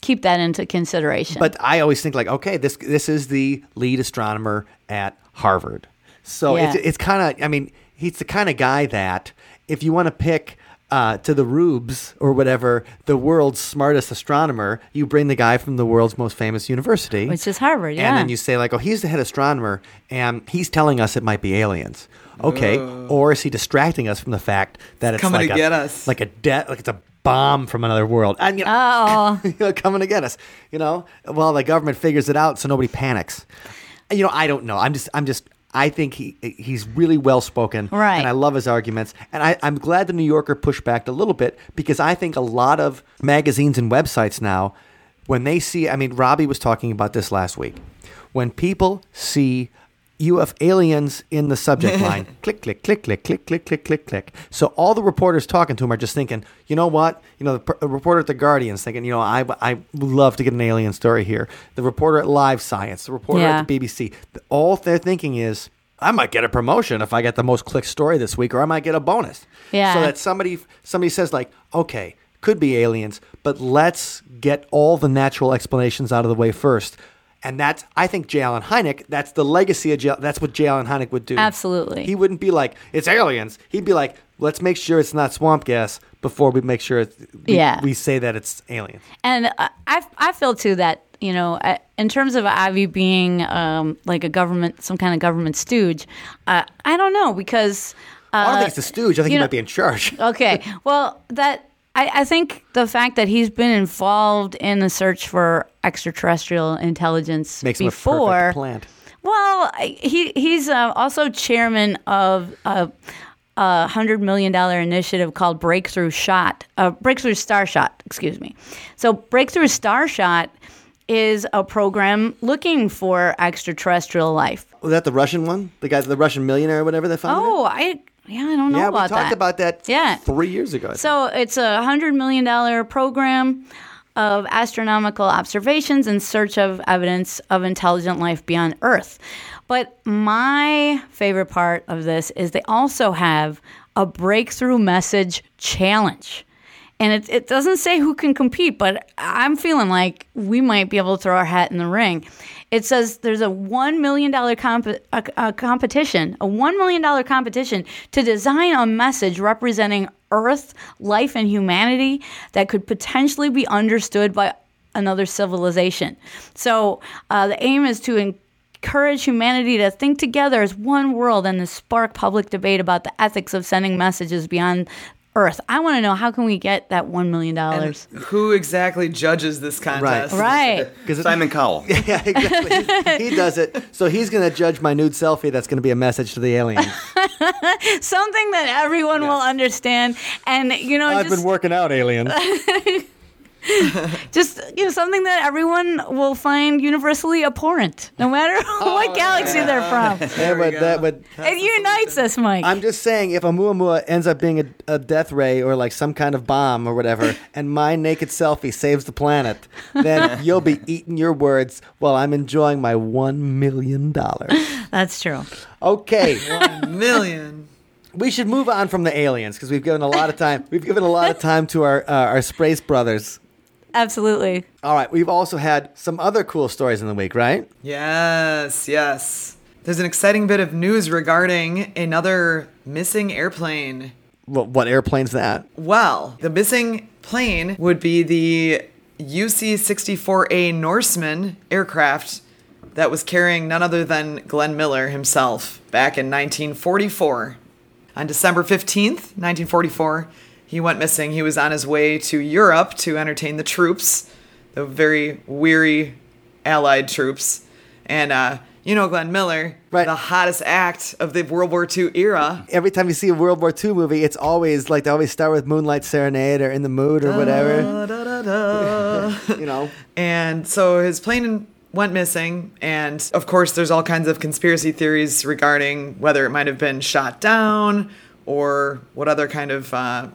keep that into consideration. But I always think like, okay, this this is the lead astronomer at Harvard, so Yeah. it's it's kind of. I mean, he's the kind of guy that if you want to pick. Uh, to the rubes or whatever, the world's smartest astronomer, you bring the guy from the world's most famous university, Which is Harvard, yeah. And then you say like, oh, he's the head astronomer, and he's telling us it might be aliens. Okay, or is he distracting us from the fact that it's Coming like to a, get us. like a de- like it's a bomb from another world? And you know, oh, <laughs> coming to get us. You know, well, the government figures it out, so nobody panics. You know, I don't know. I'm just, I'm just. I think he he's really well spoken, Right. And I love his arguments. And I, I'm glad the New Yorker pushed back a little bit because I think a lot of magazines and websites now, when they see, I mean, Robbie was talking about this last week. When people see UF aliens in the subject <laughs> line, click, click, click, click, click, click, click, click, click. So all the reporters talking to him are just thinking, you know what? You know, the, the reporter at the Guardian's thinking, you know, I, I would love to get an alien story here. The reporter at Live Science, the reporter Yeah. at the BBC, all they're thinking is, I might get a promotion if I get the most clicked story this week, or I might get a bonus. Yeah. So that somebody somebody says like, okay, could be aliens, but let's get all the natural explanations out of the way first. And that's, I think, J. Allen Hynek. That's the legacy of J. That's what J. Allen Hynek would do. Absolutely. He wouldn't be like, it's aliens. He'd be like, let's make sure it's not swamp gas before we make sure it's, we, Yeah. we say that it's aliens. and I, I feel too that you know uh, in terms of Ivy being um, like a government, some kind of government stooge, uh, I don't know because. Uh, I don't think it's a stooge. I think he you know- might be in charge. okay. <laughs> Well, that I, I think the fact that he's been involved in the search for extraterrestrial intelligence Makes him a perfect plant. Well, he he's uh, also chairman of a, a hundred million dollar initiative called Breakthrough Shot, uh, Breakthrough Star Shot. Excuse me. So Breakthrough Star Shot is a program looking for extraterrestrial life. Was that the Russian one? The guy, the Russian millionaire or whatever that found Oh, I yeah, I don't know yeah, about we talked about that Yeah. three years ago. So it's a hundred million dollar program of astronomical observations in search of evidence of intelligent life beyond Earth. But my favorite part of this is they also have a breakthrough message challenge. And it, it doesn't say who can compete, but I'm feeling like we might be able to throw our hat in the ring. It says there's a $1 million comp- a, a competition, a $1 million competition to design a message representing Earth, life, and humanity that could potentially be understood by another civilization. So uh, the aim is to encourage humanity to think together as one world and to spark public debate about the ethics of sending messages beyond Earth. I want to know how can we get that one million dollars? Who exactly judges this contest? Right. <laughs> Because Simon Cowell. <laughs> yeah, exactly. he does it. So he's going to judge my nude selfie. That's going to be a message to the aliens. <laughs> Something that everyone will understand, and you know, I've just, been working out, aliens. <laughs> just you know, something that everyone will find universally abhorrent, no matter <laughs> what galaxy they're from. <laughs> Yeah, but that, but It unites us, Mike. I'm just saying, if Oumuamua ends up being a, a death ray or like some kind of bomb or whatever, and my naked selfie saves the planet, then you'll be eating your words while I'm enjoying my one million dollars. That's true. Okay, Million. we should move on from the aliens because we've given a lot of time. We've given a lot of time to our uh, our Sprace brothers. Absolutely. All right, we've also had some other cool stories in the week, right? Yes, yes. There's an exciting bit of news regarding another missing airplane. What, what airplane's that? Well, the missing plane would be the UC 64A Norseman aircraft that was carrying none other than Glenn Miller himself back in 1944. On December 15th, 1944, he went missing. He was on his way to Europe to entertain the troops, the very weary Allied troops. And, uh, you know, Glenn Miller, Right. the hottest act of the World War II era. Every time you see a World War II movie, it's always like they always start with Moonlight Serenade or In the Mood or whatever. Da, da, da. <laughs> You know, And so his plane went missing. And of course, there's all kinds of conspiracy theories regarding whether it might have been shot down or what other kind of uh,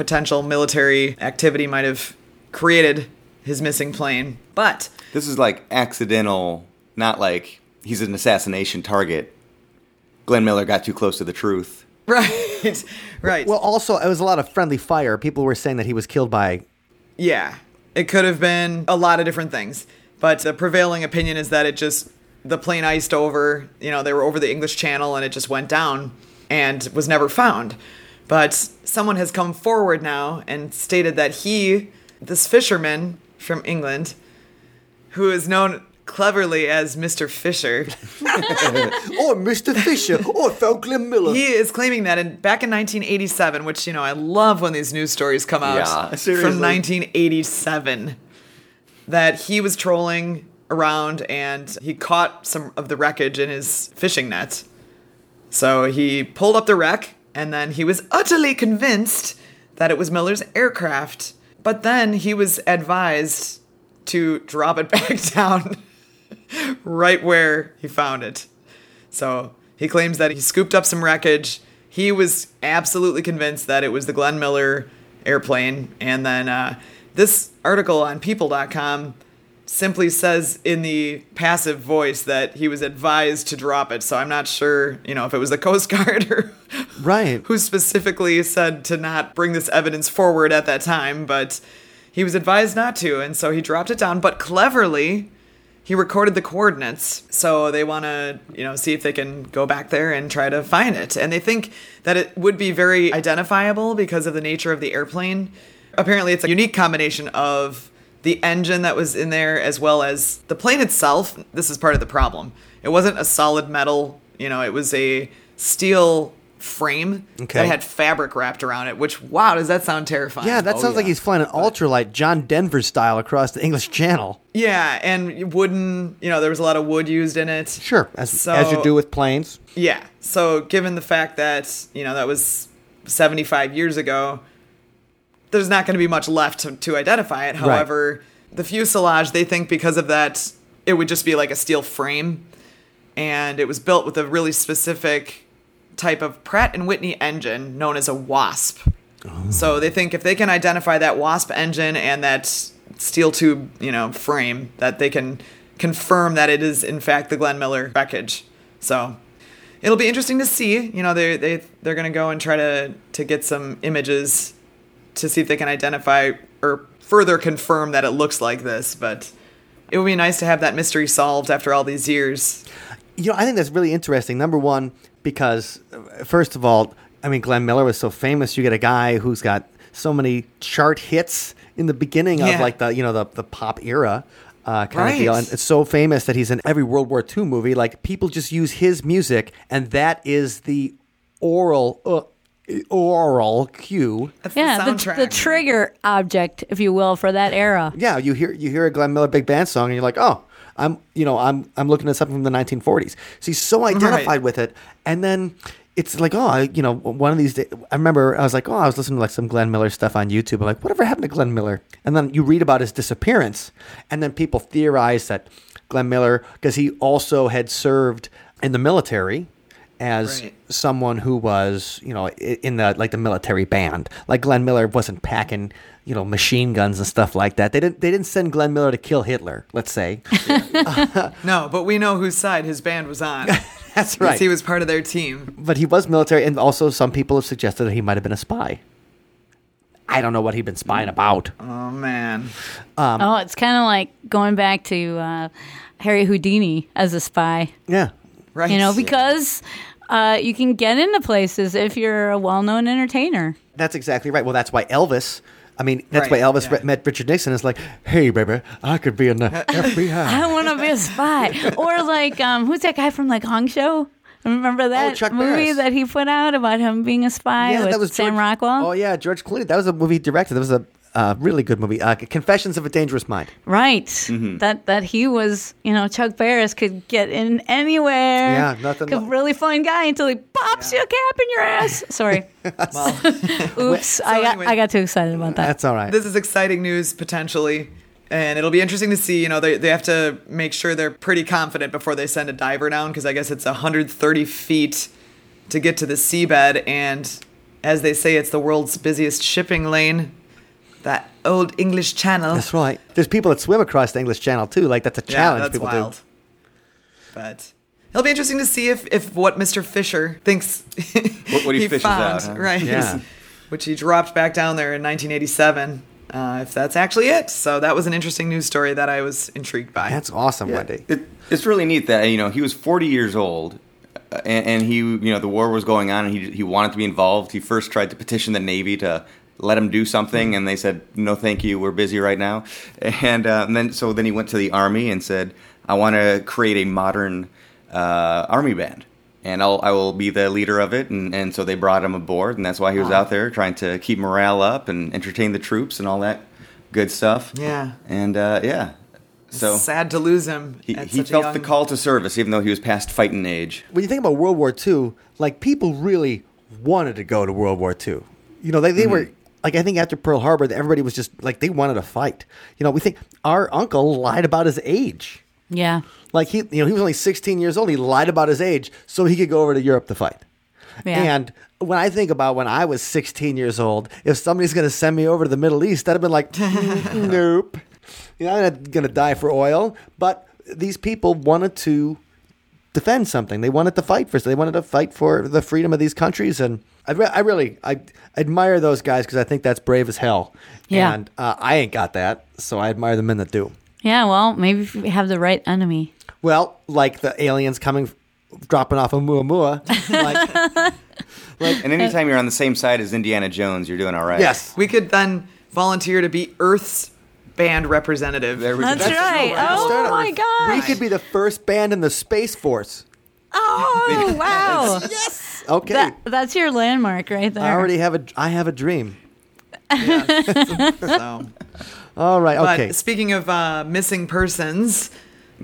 potential military activity might have created his missing plane. But This is like accidental, not like he's an assassination target. Glenn Miller got too close to the truth. <laughs> right, right. Well, also, it was a lot of friendly fire. People were saying that he was killed by. Yeah, it could have been a lot of different things, but the prevailing opinion is that it just the plane iced over. You know, they were over the English Channel and it just went down and was never found. But someone has come forward now and stated that he, this fisherman from England, who is known cleverly as Mr. <laughs> Fisher, or Mr. Fisher. oh, Falkland Miller. he is claiming that in back in 1987, which you know I love when these news stories come out Yeah, seriously. from 1987, that he was trolling around and he caught some of the wreckage in his fishing net. So he pulled up the wreck and then he was utterly convinced that it was Miller's aircraft. But then he was advised to drop it <laughs> back down right where he found it. So he claims that he scooped up some wreckage. He was absolutely convinced that it was the Glenn Miller airplane. And then uh, this article on people.com simply says in the passive voice that he was advised to drop it. So I'm not sure, you know, if it was the Coast Guard or Right. <laughs> who specifically said to not bring this evidence forward at that time, but he was advised not to, and so he dropped it down. But cleverly, he recorded the coordinates, so they want to, you know, see if they can go back there and try to find it. And they think that it would be very identifiable because of the nature of the airplane. Apparently, it's a unique combination of the engine that was in there as well as the plane itself. This is part of the problem. It wasn't a solid metal, you know, it was a steel frame Okay. that had fabric wrapped around it, which, wow, does that sound terrifying? Yeah, that Oh, sounds like he's flying an ultralight John Denver style across the English Channel. Yeah, and wooden, you know, there was a lot of wood used in it. Sure, as, So- as you do with planes. Yeah. So, given the fact that, you know, that was 75 years ago, there's not going to be much left to, to identify it. However, the fuselage, they think because of that, it would just be like a steel frame. And it was built with a really specific type of Pratt and Whitney engine known as a WASP. Oh. So they think if they can identify that WASP engine and that steel tube, you know, frame, that they can confirm that it is in fact the Glenn Miller wreckage. So it'll be interesting to see. You know, they they they're gonna go and try to to get some images to see if they can identify or further confirm that it looks like this. But it would be nice to have that mystery solved after all these years. You know, I think that's really interesting. Number one, because uh, first of all, I mean, Glenn Miller was so famous. You get a guy who's got so many chart hits in the beginning of like the you know the the pop era. uh, kind of deal. And it's so famous that he's in every World War II movie. Like people just use his music, and that is the oral uh, oral cue. That's Yeah, the the, the trigger object, if you will, for that era. Yeah, you hear you hear a Glenn Miller big band song, and you're like, oh, I'm you know I'm I'm looking at something from the 1940s. So he's so identified Right. with it, and then. It's like oh I- you know one of these days I remember I was like oh I was listening to like some Glenn Miller stuff on YouTube I'm like whatever happened to Glenn Miller and then you read about his disappearance and then people theorize that Glenn Miller because he also had served in the military as Right. someone who was, you know, in the like the military band. Like Glenn Miller wasn't packing, you know, machine guns and stuff like that. They didn't they didn't send Glenn Miller to kill Hitler, let's say. <laughs> No, but we know whose side his band was on. <laughs> That's Because right. He was part of their team. but he was military and also some people have suggested that he might have been a spy. I don't know what he'd been spying about. Oh man. oh, it's kind of like going back to uh, Harry Houdini as a spy. Yeah. Right. You know, because uh, you can get into places if you're a well-known entertainer. That's exactly right. Well, that's why Elvis I mean, that's why Elvis yeah. met Richard Nixon. Is like, hey, baby, I could be in the <laughs> FBI. I want to be a spy. or like, um, who's that guy from like Gong Show? Remember that Oh, movie Barris. that he put out about him being a spy Yeah, with that was Sam George- Rockwell? Oh yeah, George Clooney. That was a movie he directed. That was a uh, really good movie. Uh, Confessions of a Dangerous Mind. Right. Mm-hmm. That that he was, you know, Chuck Barris could get in anywhere. Yeah, nothing Could li- really fun guy until he pops you a cap in your ass. <laughs> Sorry. <laughs> Oops. I got anyway- I got too excited about that. That's all right. This is exciting news potentially. And it'll be interesting to see, you know, they, they have to make sure they're pretty confident before they send a diver down because I guess it's 130 feet to get to the seabed. And as they say, it's the world's busiest shipping lane. That old English channel. That's right. There's people that swim across the English Channel too. Like that's a challenge. yeah, challenge that's people wild. do. But it'll be interesting to see if, if what Mr. Fisher thinks What- what he fishes out, huh? right? Yeah. <laughs> Which he dropped back down there in 1987. Uh, if that's actually it. So that was an interesting news story that I was intrigued by. That's awesome, Wendy. It, it's really neat that you know he was 40 years old, uh, and, and he you know the war was going on, and he he wanted to be involved. He first tried to petition the Navy to let him do something, and they said no, thank you, we're busy right now. <laughs> And, uh, and then so then he went to the Army and said, I want to create a modern uh, Army band. And I'll, I will be the leader of it, and, and so they brought him aboard, and that's why he was out there trying to keep morale up and entertain the troops and all that good stuff. Yeah. and uh, yeah, so sad to lose him. he, at he such a felt young- the call to service, even though he was past fighting age. When you think about World War II, like people really wanted to go to World War II. You know, they, they were like I think after Pearl Harbor, everybody was just like they wanted to fight. You know, we think our uncle lied about his age. yeah. Like he, you know, he was only 16 years old. He lied about his age so he could go over to Europe to fight. Yeah. And when I think about when I was 16 years old, if somebody's going to send me over to the Middle East, I'd have been like, "Mm, <laughs> nope. You know, I'm not going to die for oil. But these people wanted to defend something. They wanted to fight for. They wanted to fight for the freedom of these countries. And I, re- I really, I admire those guys because I think that's brave as hell. Yeah. And uh, I ain't got that, so I admire the men that do. Yeah, well, maybe if we have the right enemy. Well, like the aliens coming, dropping off of Muamua. <laughs> Like, And anytime you're on the same side as Indiana Jones, you're doing all right. yes. We could then volunteer to be Earth's band representative. There we go. That's, That's right. right. Oh Start my We could be the first band in the Space Force. Oh <laughs> wow. Yes. Okay. That, that's your landmark right there. I already have a. I have a dream. <laughs> So. All right. But Okay. speaking of uh, missing persons,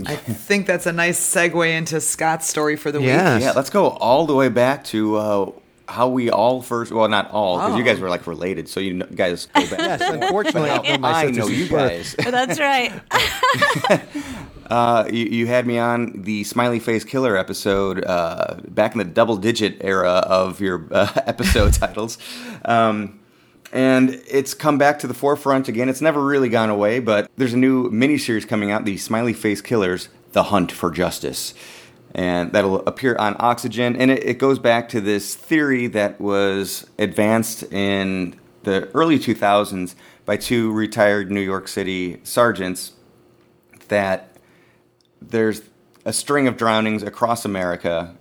I think that's a nice segue into Scott's story for the Yeah. week. Yeah, let's go all the way back to uh, how we all first. Well, not all, because you Oh. guys were like related, so you kn- guys go back. Yes. Unfortunately, I know my I know you guys. That's right. <laughs> <laughs> Uh, you, you had me on the Smiley Face Killer episode uh, back in the double digit era of your uh, <laughs> episode titles. Um, and it's come back to the forefront again. It's never really gone away, but there's a new miniseries coming out the Smiley Face Killers The Hunt for Justice. And that'll appear on Oxygen. And it, it goes back to this theory that was advanced in the early 2000s by two retired New York City sergeants that there's a string of drownings across America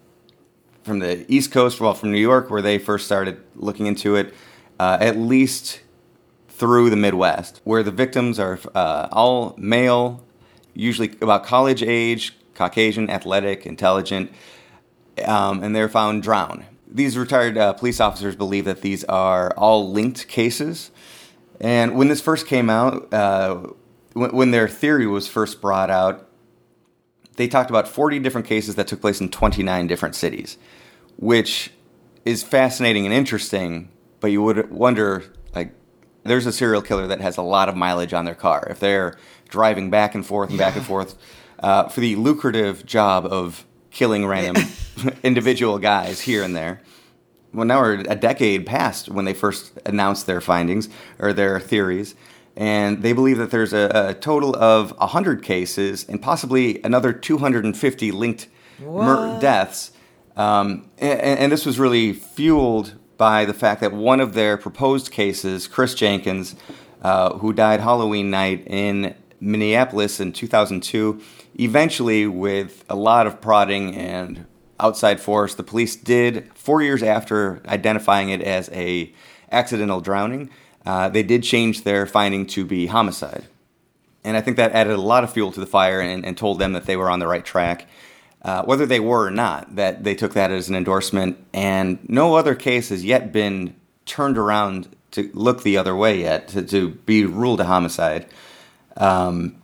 from the East Coast, well, from New York, where they first started looking into it, uh, at least through the Midwest, where the victims are uh, all male, usually about college age, Caucasian, athletic, intelligent, um, and they're found drowned. These retired uh, police officers believe that these are all linked cases. And when this first came out, uh, when, when their theory was first brought out, they talked about 40 different cases that took place in 29 different cities, which is fascinating and interesting. But you would wonder, like, there's a serial killer that has a lot of mileage on their car. If they're driving back and forth and back and forth uh, for the lucrative job of killing random <laughs> individual guys here and there. Well, now we're a decade past when they first announced their findings or their theories, and they believe that there's a, a total of 100 cases and possibly another 250 linked mur- deaths. Um, and, and this was really fueled by the fact that one of their proposed cases, Chris Jenkins, uh, who died Halloween night in Minneapolis in 2002, eventually, with a lot of prodding and outside force, the police did four years after identifying it as a accidental drowning. Uh, they did change their finding to be homicide, and I think that added a lot of fuel to the fire and, and told them that they were on the right track. Uh, whether they were or not, that they took that as an endorsement, and no other case has yet been turned around to look the other way yet to, to be ruled a homicide. Um,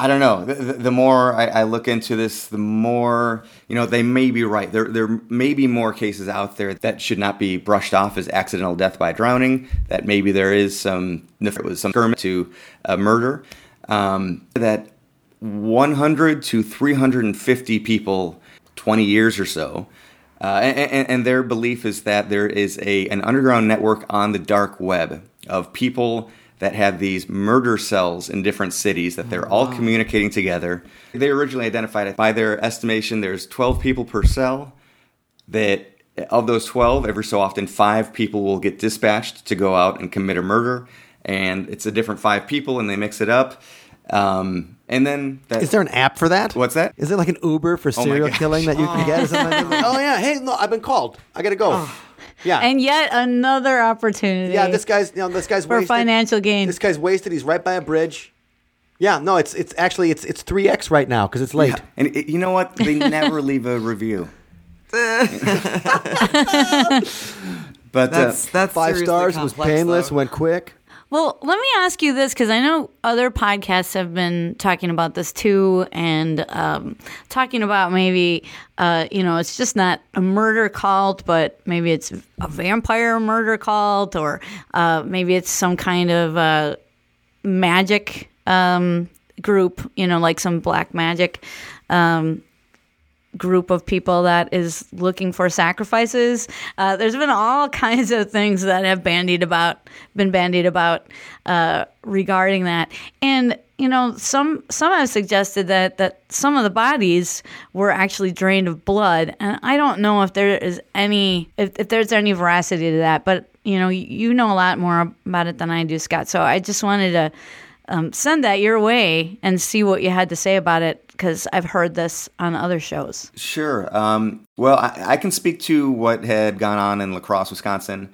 I don't know. The, the, more I, I, look into this, the more you know. They may be right. There, there may be more cases out there that should not be brushed off as accidental death by drowning. That maybe there is some, if it was some to a murder, um, that 100 to 350 people, 20 years or so, uh, and, and, their belief is that there is a an underground network on the dark web of people that have these murder cells in different cities that they're all communicating together. They originally identified it by their estimation there's 12 people per cell that of those 12 every so often 5 people will get dispatched to go out and commit a murder and it's a different 5 people and they mix it up um, and then that, is there an app for that? What's that? Is it like an Uber for Oh serial gosh. killing that you can get? Like <laughs> oh yeah, hey, no, I've been called. I gotta go. Yeah, And yet another opportunity. yeah. This guy's, you know, this guy's for wasted. financial gain. This guy's wasted. He's right by a bridge. Yeah, no, it's it's actually it's it's three x right now because it's late. and it, you know what they <laughs> never leave a review <laughs> but uh, That's that's Five seriously stars was painless, though. went quick. Well, let me ask you this because I know other podcasts have been talking about this too, and um, talking about maybe, uh, you know, it's just not a murder cult, but maybe it's a vampire murder cult, or uh, maybe it's some kind of uh, magic um, group, you know, like some black magic. Um, group of people that is looking for sacrifices. Uh, there's been all <laughs> kinds of things that have bandied about, been bandied about uh, regarding that, and you know, some some have suggested that that some of the bodies were actually drained of blood, and I don't know if there is any if, if there's any veracity to that, but you know, you know a lot more about it than I do, Scott. So I just wanted to. Um, send that your way and see what you had to say about it because I've heard this on other shows. Sure. Um, well, I, I can speak to what had gone on in La Crosse, Wisconsin,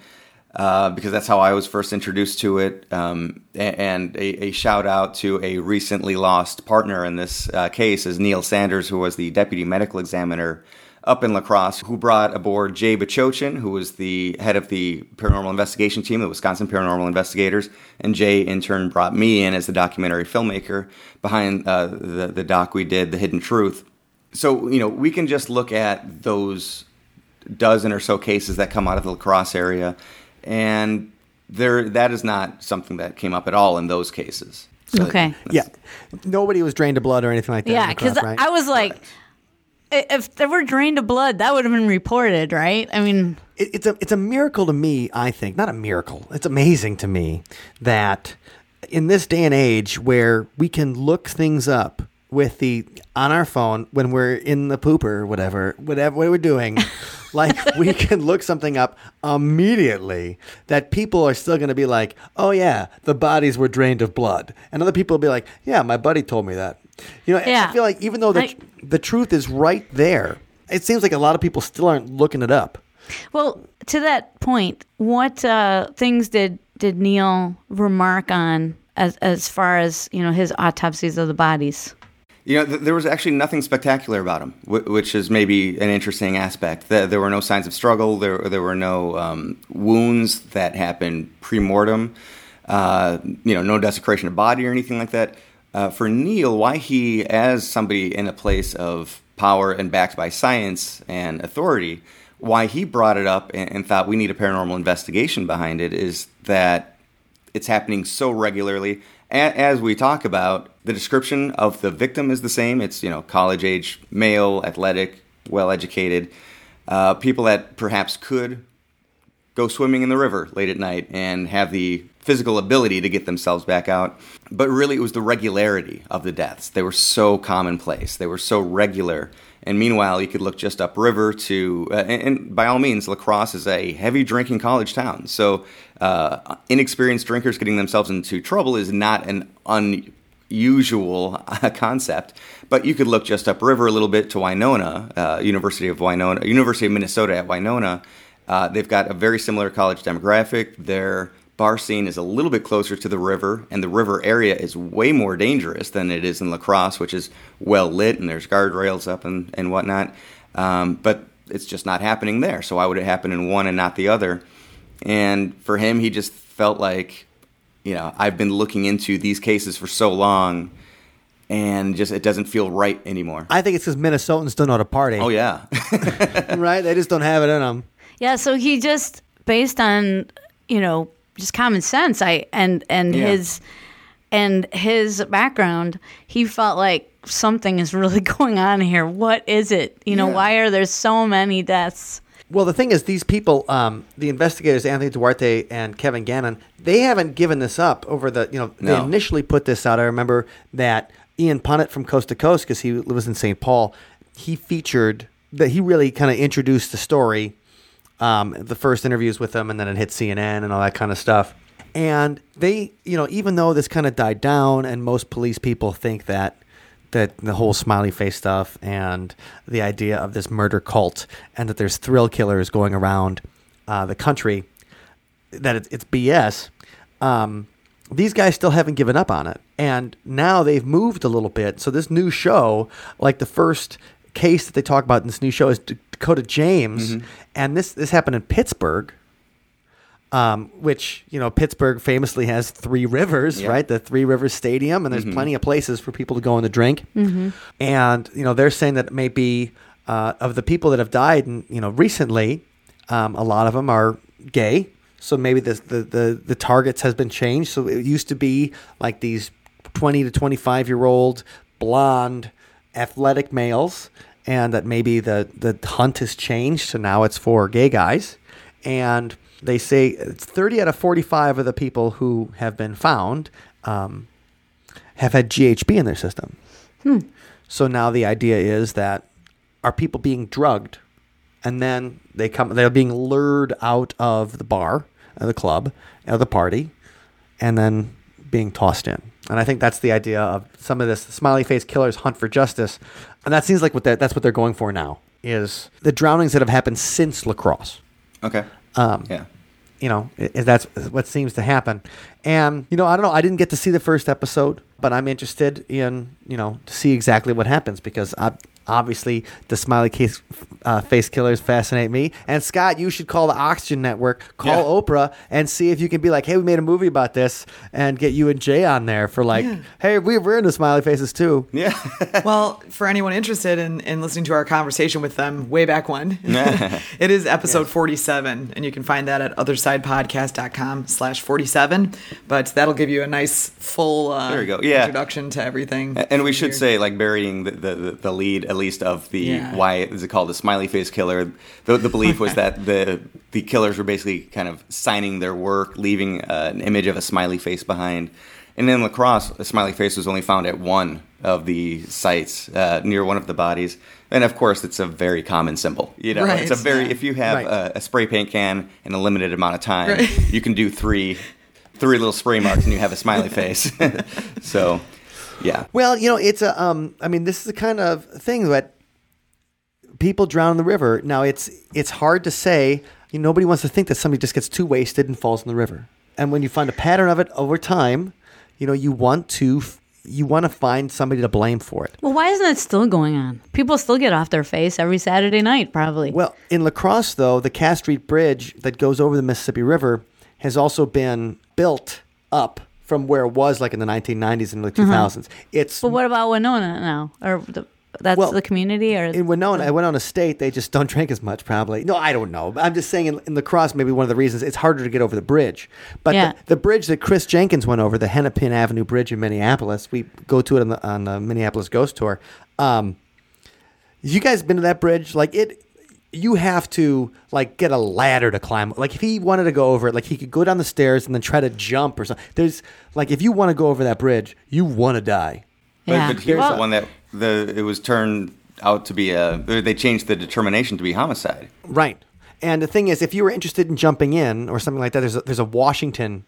uh, because that's how I was first introduced to it. Um, and a, a shout out to a recently lost partner in this uh, case is Neil Sanders, who was the deputy medical examiner up in La Crosse, who brought aboard Jay Bachochin, who was the head of the paranormal investigation team, the Wisconsin Paranormal Investigators. And Jay, in turn, brought me in as the documentary filmmaker behind uh, the, the doc we did, The Hidden Truth. So, you know, we can just look at those dozen or so cases that come out of the La Crosse area, and there that is not something that came up at all in those cases. So Okay. Yeah, nobody was drained of blood or anything like that. Yeah, because right? I was like, i- if there were drained of blood, that would have been reported, right? I mean, it, it's a it's a miracle to me. I think not a miracle. It's amazing to me that in this day and age where we can look things up with the on our phone when we're in the pooper or whatever, whatever what we're doing, <laughs> like we can look something up immediately. That people are still going to be like, "Oh yeah, the bodies were drained of blood," and other people will be like, "Yeah, my buddy told me that." You know, Yeah. I feel like even though the I- the truth is right there, it seems like a lot of people still aren't looking it up. well, to that point, what uh, things did did Neil remark on as as far as you know his autopsies of the bodies. You know, th- there was actually nothing spectacular about him, w- which is maybe an interesting aspect. Th- there were no signs of struggle. There, there were no um, wounds that happened pre-mortem. Uh, you know, no desecration of body or anything like that. Uh, for Neil, why he, as somebody in a place of power and backed by science and authority, why he brought it up and, and thought we need a paranormal investigation behind it is that it's happening so regularly. A- as we talk about, the description of the victim is the same. It's you know college age male, athletic, well educated, uh, people that perhaps could go swimming in the river late at night and have the physical ability to get themselves back out. But really, it was the regularity of the deaths. They were so commonplace. They were so regular. And meanwhile, you could look just upriver to, uh, and, and, by all means, La Crosse is a heavy drinking college town. So, uh, inexperienced drinkers getting themselves into trouble is not an unusual concept. But you could look just upriver a little bit to Winona, uh, University of Winona, University of Minnesota at Winona. Uh, they've got a very similar college demographic. Their bar scene is a little bit closer to the river, and the river area is way more dangerous than it is in La Crosse, which is well lit and there's guardrails up and, and whatnot. Um, but it's just not happening there. So why would it happen in one and not the other? And for him, he just felt like, you know, I've been looking into these cases for so long, and just it doesn't feel right anymore. I think it's because Minnesotans don't know how to party. Oh yeah, <laughs> right. They just don't have it in them. Yeah, so he just based on you know just common sense, I and and Yeah. his and his background, he felt like something is really <laughs> going on here. What is it? You know, Yeah. why are there so many deaths? Well, the thing is, these people, um, the investigators, Anthony Duarte and Kevin Gannon, they haven't given this up over the, you know, they initially put this out. I remember that Ian Punnett from Coast to Coast, because he lives in St. Paul, he featured that he really kind of introduced the story, um, the first interviews with them, and then it hit CNN and all that kind of stuff. And they, you know, even though this kind of died down, and most police people think that that the whole smiley face stuff and the idea of this murder cult and that there's thrill killers going around uh, the country, that it's, it's BS. Um, these guys still haven't given up on it, and now they've moved a little bit. So this new show, like the first case that they talk about in this new show, is Dakota James, and this this happened in Pittsburgh um, which you know Pittsburgh famously has three rivers, Yeah. right? The Three Rivers Stadium, and there's plenty of places for people to go and to drink. And you know they're saying that maybe uh, of the people that have died, and you know recently, um, a lot of them are gay. So maybe the, the the the targets has been changed. So it used to be like these twenty to twenty five year old blonde athletic males, and that maybe the the hunt has changed. So now it's for gay guys and they say it's 30 out of 45 of the people who have been found um, have had GHB in their system. Hmm. So now the idea is that are people being drugged, and then they come they're being lured out of the bar, of the club, of the party, and then being tossed in. And I think that's the idea of some of this smiley face killers hunt for justice, and that seems like what they're, that's what they're going for now is the drownings that have happened since La Crosse okay, Um, yeah. you know, that's what seems to happen. And, you know, I don't know. I didn't get to see the first episode, but I'm interested in, you know, to see exactly what happens because I, obviously the smiley case, uh, face killers fascinate me. And Scott, you should call the Oxygen Network, call Yeah. Oprah, and see if you can be like, hey, we made a movie about this and get you and Jay on there for like, hey, we, we're into smiley faces too. Yeah. <laughs> well, for anyone interested in, in listening to our conversation with them way back when, <laughs> <laughs> it is episode 47, and you can find that at othersidepodcast.com slash 47. But that'll give you a nice full uh, There you go. Yeah. introduction to everything. And we should Here. say, like, burying the, the, the- the lead, at least of the Yeah. why is it called the smiley face killer? The, the belief was <laughs> that the the killers were basically kind of signing their work, leaving uh, an image of a smiley face behind. And in La Crosse, a smiley face was only found at one of the sites uh, near one of the bodies. And of course, it's a very common symbol. You know, Right. it's a very if you have Right. a, a spray paint can in a limited amount of time, Right. you can do three three little spray marks and you have a smiley <laughs> face. <laughs> so, yeah. Well, you know, it's a. Um, I mean, this is the kind of thing that people drown in the river. Now, it's it's hard to say. You know, nobody wants to think that somebody just gets too wasted and falls in the river. And when you find a pattern of it over time, you know, you want to f- you want to find somebody to blame for it. Well, why isn't it still going on? People still get off their face every Saturday night, probably. Well, in La Crosse, though, the Cass Street Bridge that goes over the Mississippi River has also been built up from where it was like in the 1990s and early 2000s. It's but what about Winona now? Or the, that's Well, the community? Or in Winona, I went on a state. They just don't <laughs> drink as much, probably. No, I don't know. I'm just saying in, in La Crosse, maybe one of the reasons it's harder to get over the bridge. But Yeah. the, the bridge that Chris Jenkins went over, the Hennepin Avenue Bridge in Minneapolis, we go to it on the, on the Minneapolis Ghost Tour. Um, you guys been to that bridge? Like it, you have to like get a ladder to climb. Like if he wanted to go over it, like he could go down the stairs and then try to jump or something. There's like if you want to go over that bridge, you want to die. But, but here's Well- the one that the it was turned out to be a. They changed the determination to be homicide. Right. And the thing is, if you were interested in jumping in or something like that, there's a, there's a Washington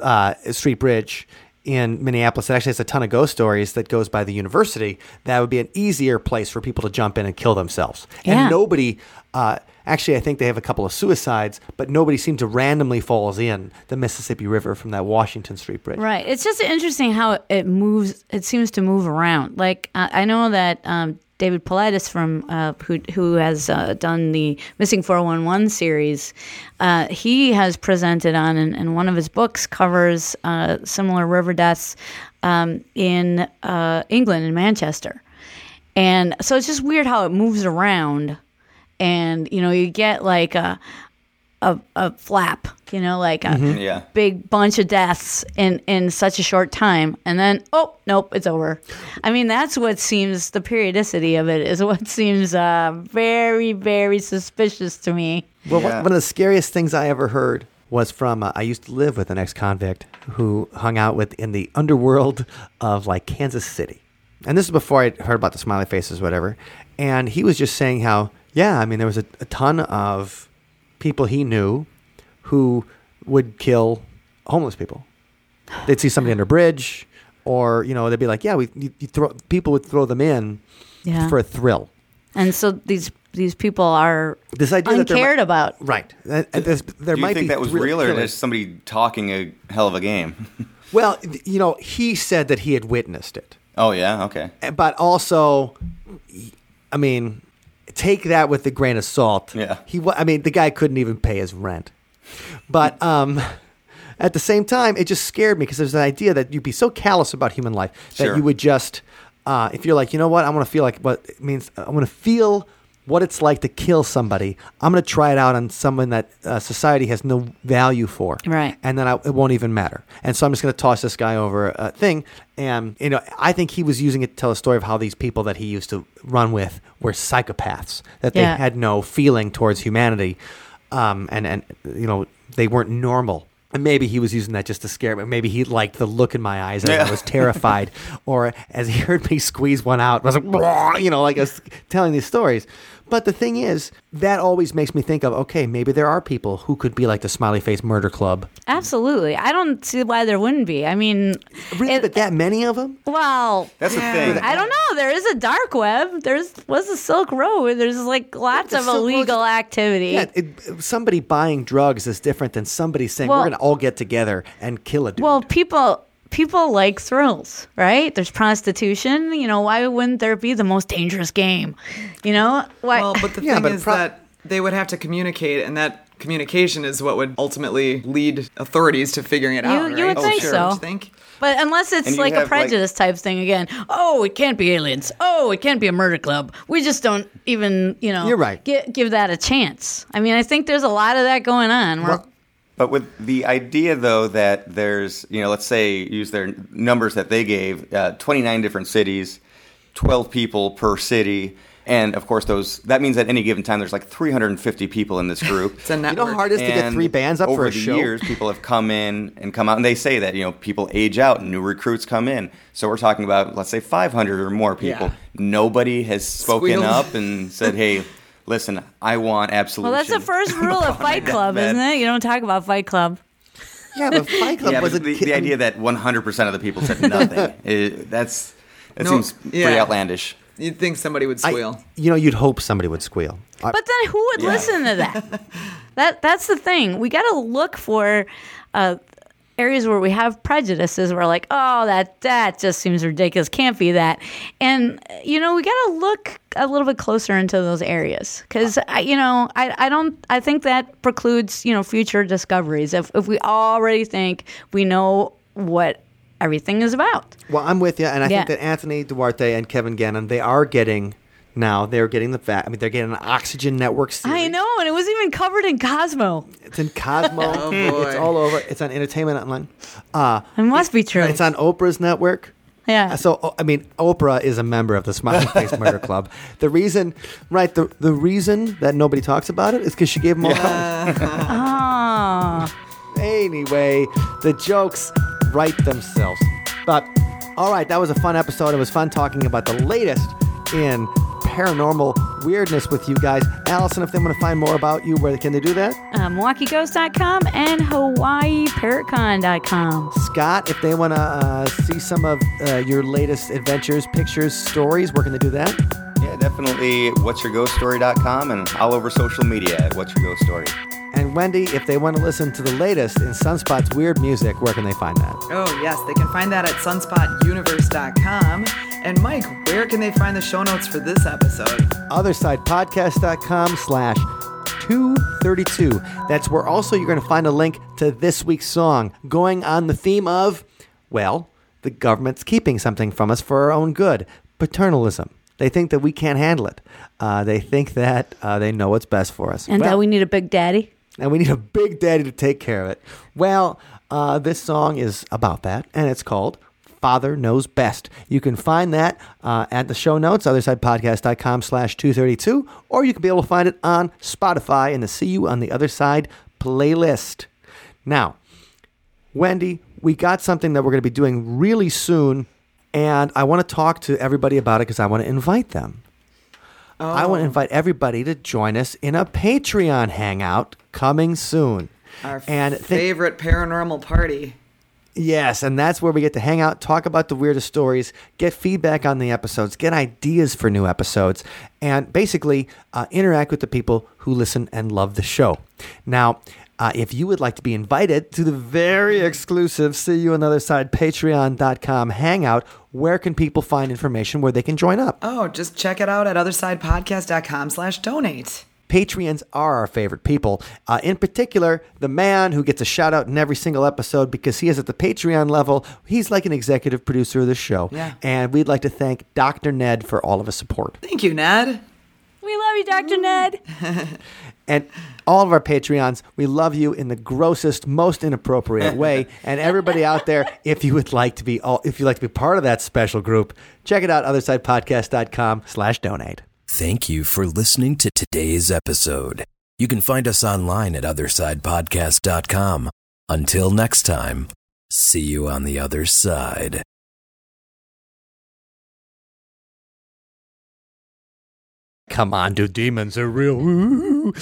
uh, Street Bridge in Minneapolis that actually has a ton of ghost stories that goes by the university. That would be an easier place for people to jump in and kill themselves. Yeah. And nobody, uh, actually, I think they have a couple of suicides, but nobody seems to randomly falls in the Mississippi River from that Washington Street Bridge. Right. It's just interesting how it moves. It seems to move around. Like uh, I know that um, David Paulides from uh, who who has uh, done the Missing 411 series. Uh, he has presented on, and, and one of his books covers uh, similar river deaths um, in uh, England in Manchester. And so it's just weird how it moves around, and you know you get like a a, a flap, you know, like a Yeah. big bunch of deaths in in such a short time, and then oh nope, it's over. I mean, that's what seems the periodicity of it is what <laughs> seems uh, very very suspicious to me. Well, one- Yeah. one of the scariest things I ever heard was from uh, I used to live with an ex-convict who hung out with in the underworld of like Kansas City, and this is before I heard about the smiley faces, whatever. And he was just saying how, yeah, I mean, there was a, a ton of people he knew who would kill homeless people. They'd see somebody under a bridge, or you know, they'd be like, yeah, we you, you throw people would throw them in Yeah. for a thrill. And so these these people are This idea that there uncared might- about. Right. Uh, uh, and- and there Do you might think be that was thrill real, or killers. just somebody talking a hell of a game? <laughs> Well, you know, he said that he had witnessed it, oh yeah, okay. Uh, but also, I mean, take that with a grain of salt. Yeah. He, I mean, the guy couldn't even pay his rent, but um, at the same time, it just scared me because there's an idea that you'd be so callous about human life that Sure. you would just, uh, if you're like, you know what, I want to feel like what it means. I want to feel what it's like to kill somebody. I'm going to try it out on someone that uh, society has no value for Right. and then I, it won't even matter. And so I'm just going to toss this guy over a thing. And you know, I think he was using it to tell a story of how these people that he used to run with were psychopaths, that they Yeah. had no feeling towards humanity, um, and and you know they weren't normal. And maybe he was using that just to scare me. Maybe he liked the look in my eyes as Yeah. I was <laughs> terrified, or as he heard me squeeze one out, I was like, you know, like I was telling these stories. But the thing is, that always makes me think of okay, maybe there are people who could be like the Smiley Face Murder Club. Absolutely, I don't see why there wouldn't be. I mean, Really, it- but that many of them? well, That's Yeah. the thing. I don't know. There is a dark web. There's was a Silk Road. There's like lots The of Silk Road's- illegal activity. Yeah, it, somebody buying drugs is different than somebody saying Well- we're going to all get together and kill a dude. Well, people people like thrills, right? There's prostitution. You know, why wouldn't there be the most dangerous game? You know, why? Well, but the Yeah, thing but is pro- that they would have to communicate, and that communication is what would ultimately lead authorities to figuring it You- out. you right? would oh, think sure. so. Don't you think? But unless it's And you like a have, like- prejudice type thing again. Oh, it can't be aliens. Oh, it can't be a murder club. We just don't even, you know, You're right. gi- give that a chance. I mean, I think there's a lot of that going on. Well- But with the idea, though, that there's, you know, let's say use their numbers that they gave, uh, 29 different cities, 12 people per city, and of course those that means at any given time there's like 350 people in this group. It's a you know how hard it is to get three bands up over for a the show? years, people have come in and come out, and they say that you know people age out and new recruits come in. So we're talking about let's say 500 or more people. Yeah. Nobody has spoken Squealed. up and said, "Hey, listen, I want absolute." well, that's the first <laughs> rule of Fight Club, isn't it? You don't talk about Fight Club. yeah, but Fight Club Yeah, wasn't the, ki- the idea that 100% of the people said nothing, <laughs> it, that's that No, seems pretty outlandish. You'd think somebody would I- squeal. you know, you'd hope somebody would squeal. I- But then who would Yeah. listen to that? <laughs> that that's the thing. We got to look for uh, areas where we have prejudices, we're like, oh, that that just seems ridiculous. Can't be that. And you know, we got to look a little bit closer into those areas because you know, I, I don't. I think that precludes you know future discoveries if if we already think we know what everything is about. Well, I'm with you, and I Yeah. think that Anthony Duarte and Kevin Gannon they are getting now. They're getting the fact. I mean, they're getting an Oxygen Network series. I know, and it was even covered in Cosmo. It's in Cosmo. <laughs> Oh, boy. It's all over. It's on Entertainment Online. Uh, It must be true. it's on Oprah's network. yeah. So I mean, Oprah is a member of the Smiling Face Murder <laughs> Club. The reason, right? The the reason that nobody talks about it is because she gave them all. Ah. <laughs> Anyway, the jokes write themselves. But all right, that was a fun episode. It was fun talking about the latest in paranormal weirdness with you guys. Allison, if they want to find more about you, where can they do that? uh, MilwaukeeGhost.com and HawaiiParrotCon.com. Scott, if they want to uh, see some of uh, your latest adventures, pictures, stories, where can they do that? Yeah, definitely what'syourghoststory.com and all over social media at What's Your Ghost Story. And Wendy, if they want to listen to the latest in Sunspot's weird music, where can they find that? Oh, yes, they can find that at sunspotuniverse.com. And Mike, where can they find the show notes for this episode? OthersidePodcast.com slash 232. That's where also you're going to find a link to this week's song going on the theme of, well, the government's keeping something from us for our own good paternalism. They think that we can't handle it. Uh, they think that uh, they know what's best for us. And Well- that we need a big daddy. and we need a big daddy to take care of it. Well, uh, this song is about that, and it's called Father Knows Best. You can find that uh, at the show notes, othersidepodcast.com slash 232, or you can be able to find it on Spotify in the See You on the Other Side playlist. Now, Wendy, we got something that we're going to be doing really soon, and I want to talk to everybody about it because I want to invite them. I want to invite everybody to join us in a Patreon hangout coming soon. Our and think- favorite paranormal party. Yes, and that's where we get to hang out, talk about the weirdest stories, get feedback on the episodes, get ideas for new episodes, and basically uh, interact with the people who listen and love the show. Now, uh, if you would like to be invited to the very exclusive See You on the Other Side Patreon.com hangout, where can people find information where they can join up? Oh, just check it out at othersidepodcast.com slash donate. Patreons are our favorite people. Uh, in particular, the man who gets a shout out in every single episode because he is at the Patreon level. He's like an executive producer of the show. Yeah. And we'd like to thank Dr. Ned for all of his support. Thank you, Ned. We love you, Dr. Ned. <laughs> And all of our Patreons, we love you in the grossest, most inappropriate way. <laughs> and everybody out there, if you would like to be all, if you'd like to be part of that special group, check it out, othersidepodcast.com slash donate. Thank you for listening to today's episode. You can find us online at othersidepodcast.com. Until next time, see you on the other side. Come on, do demons are real? Ooh.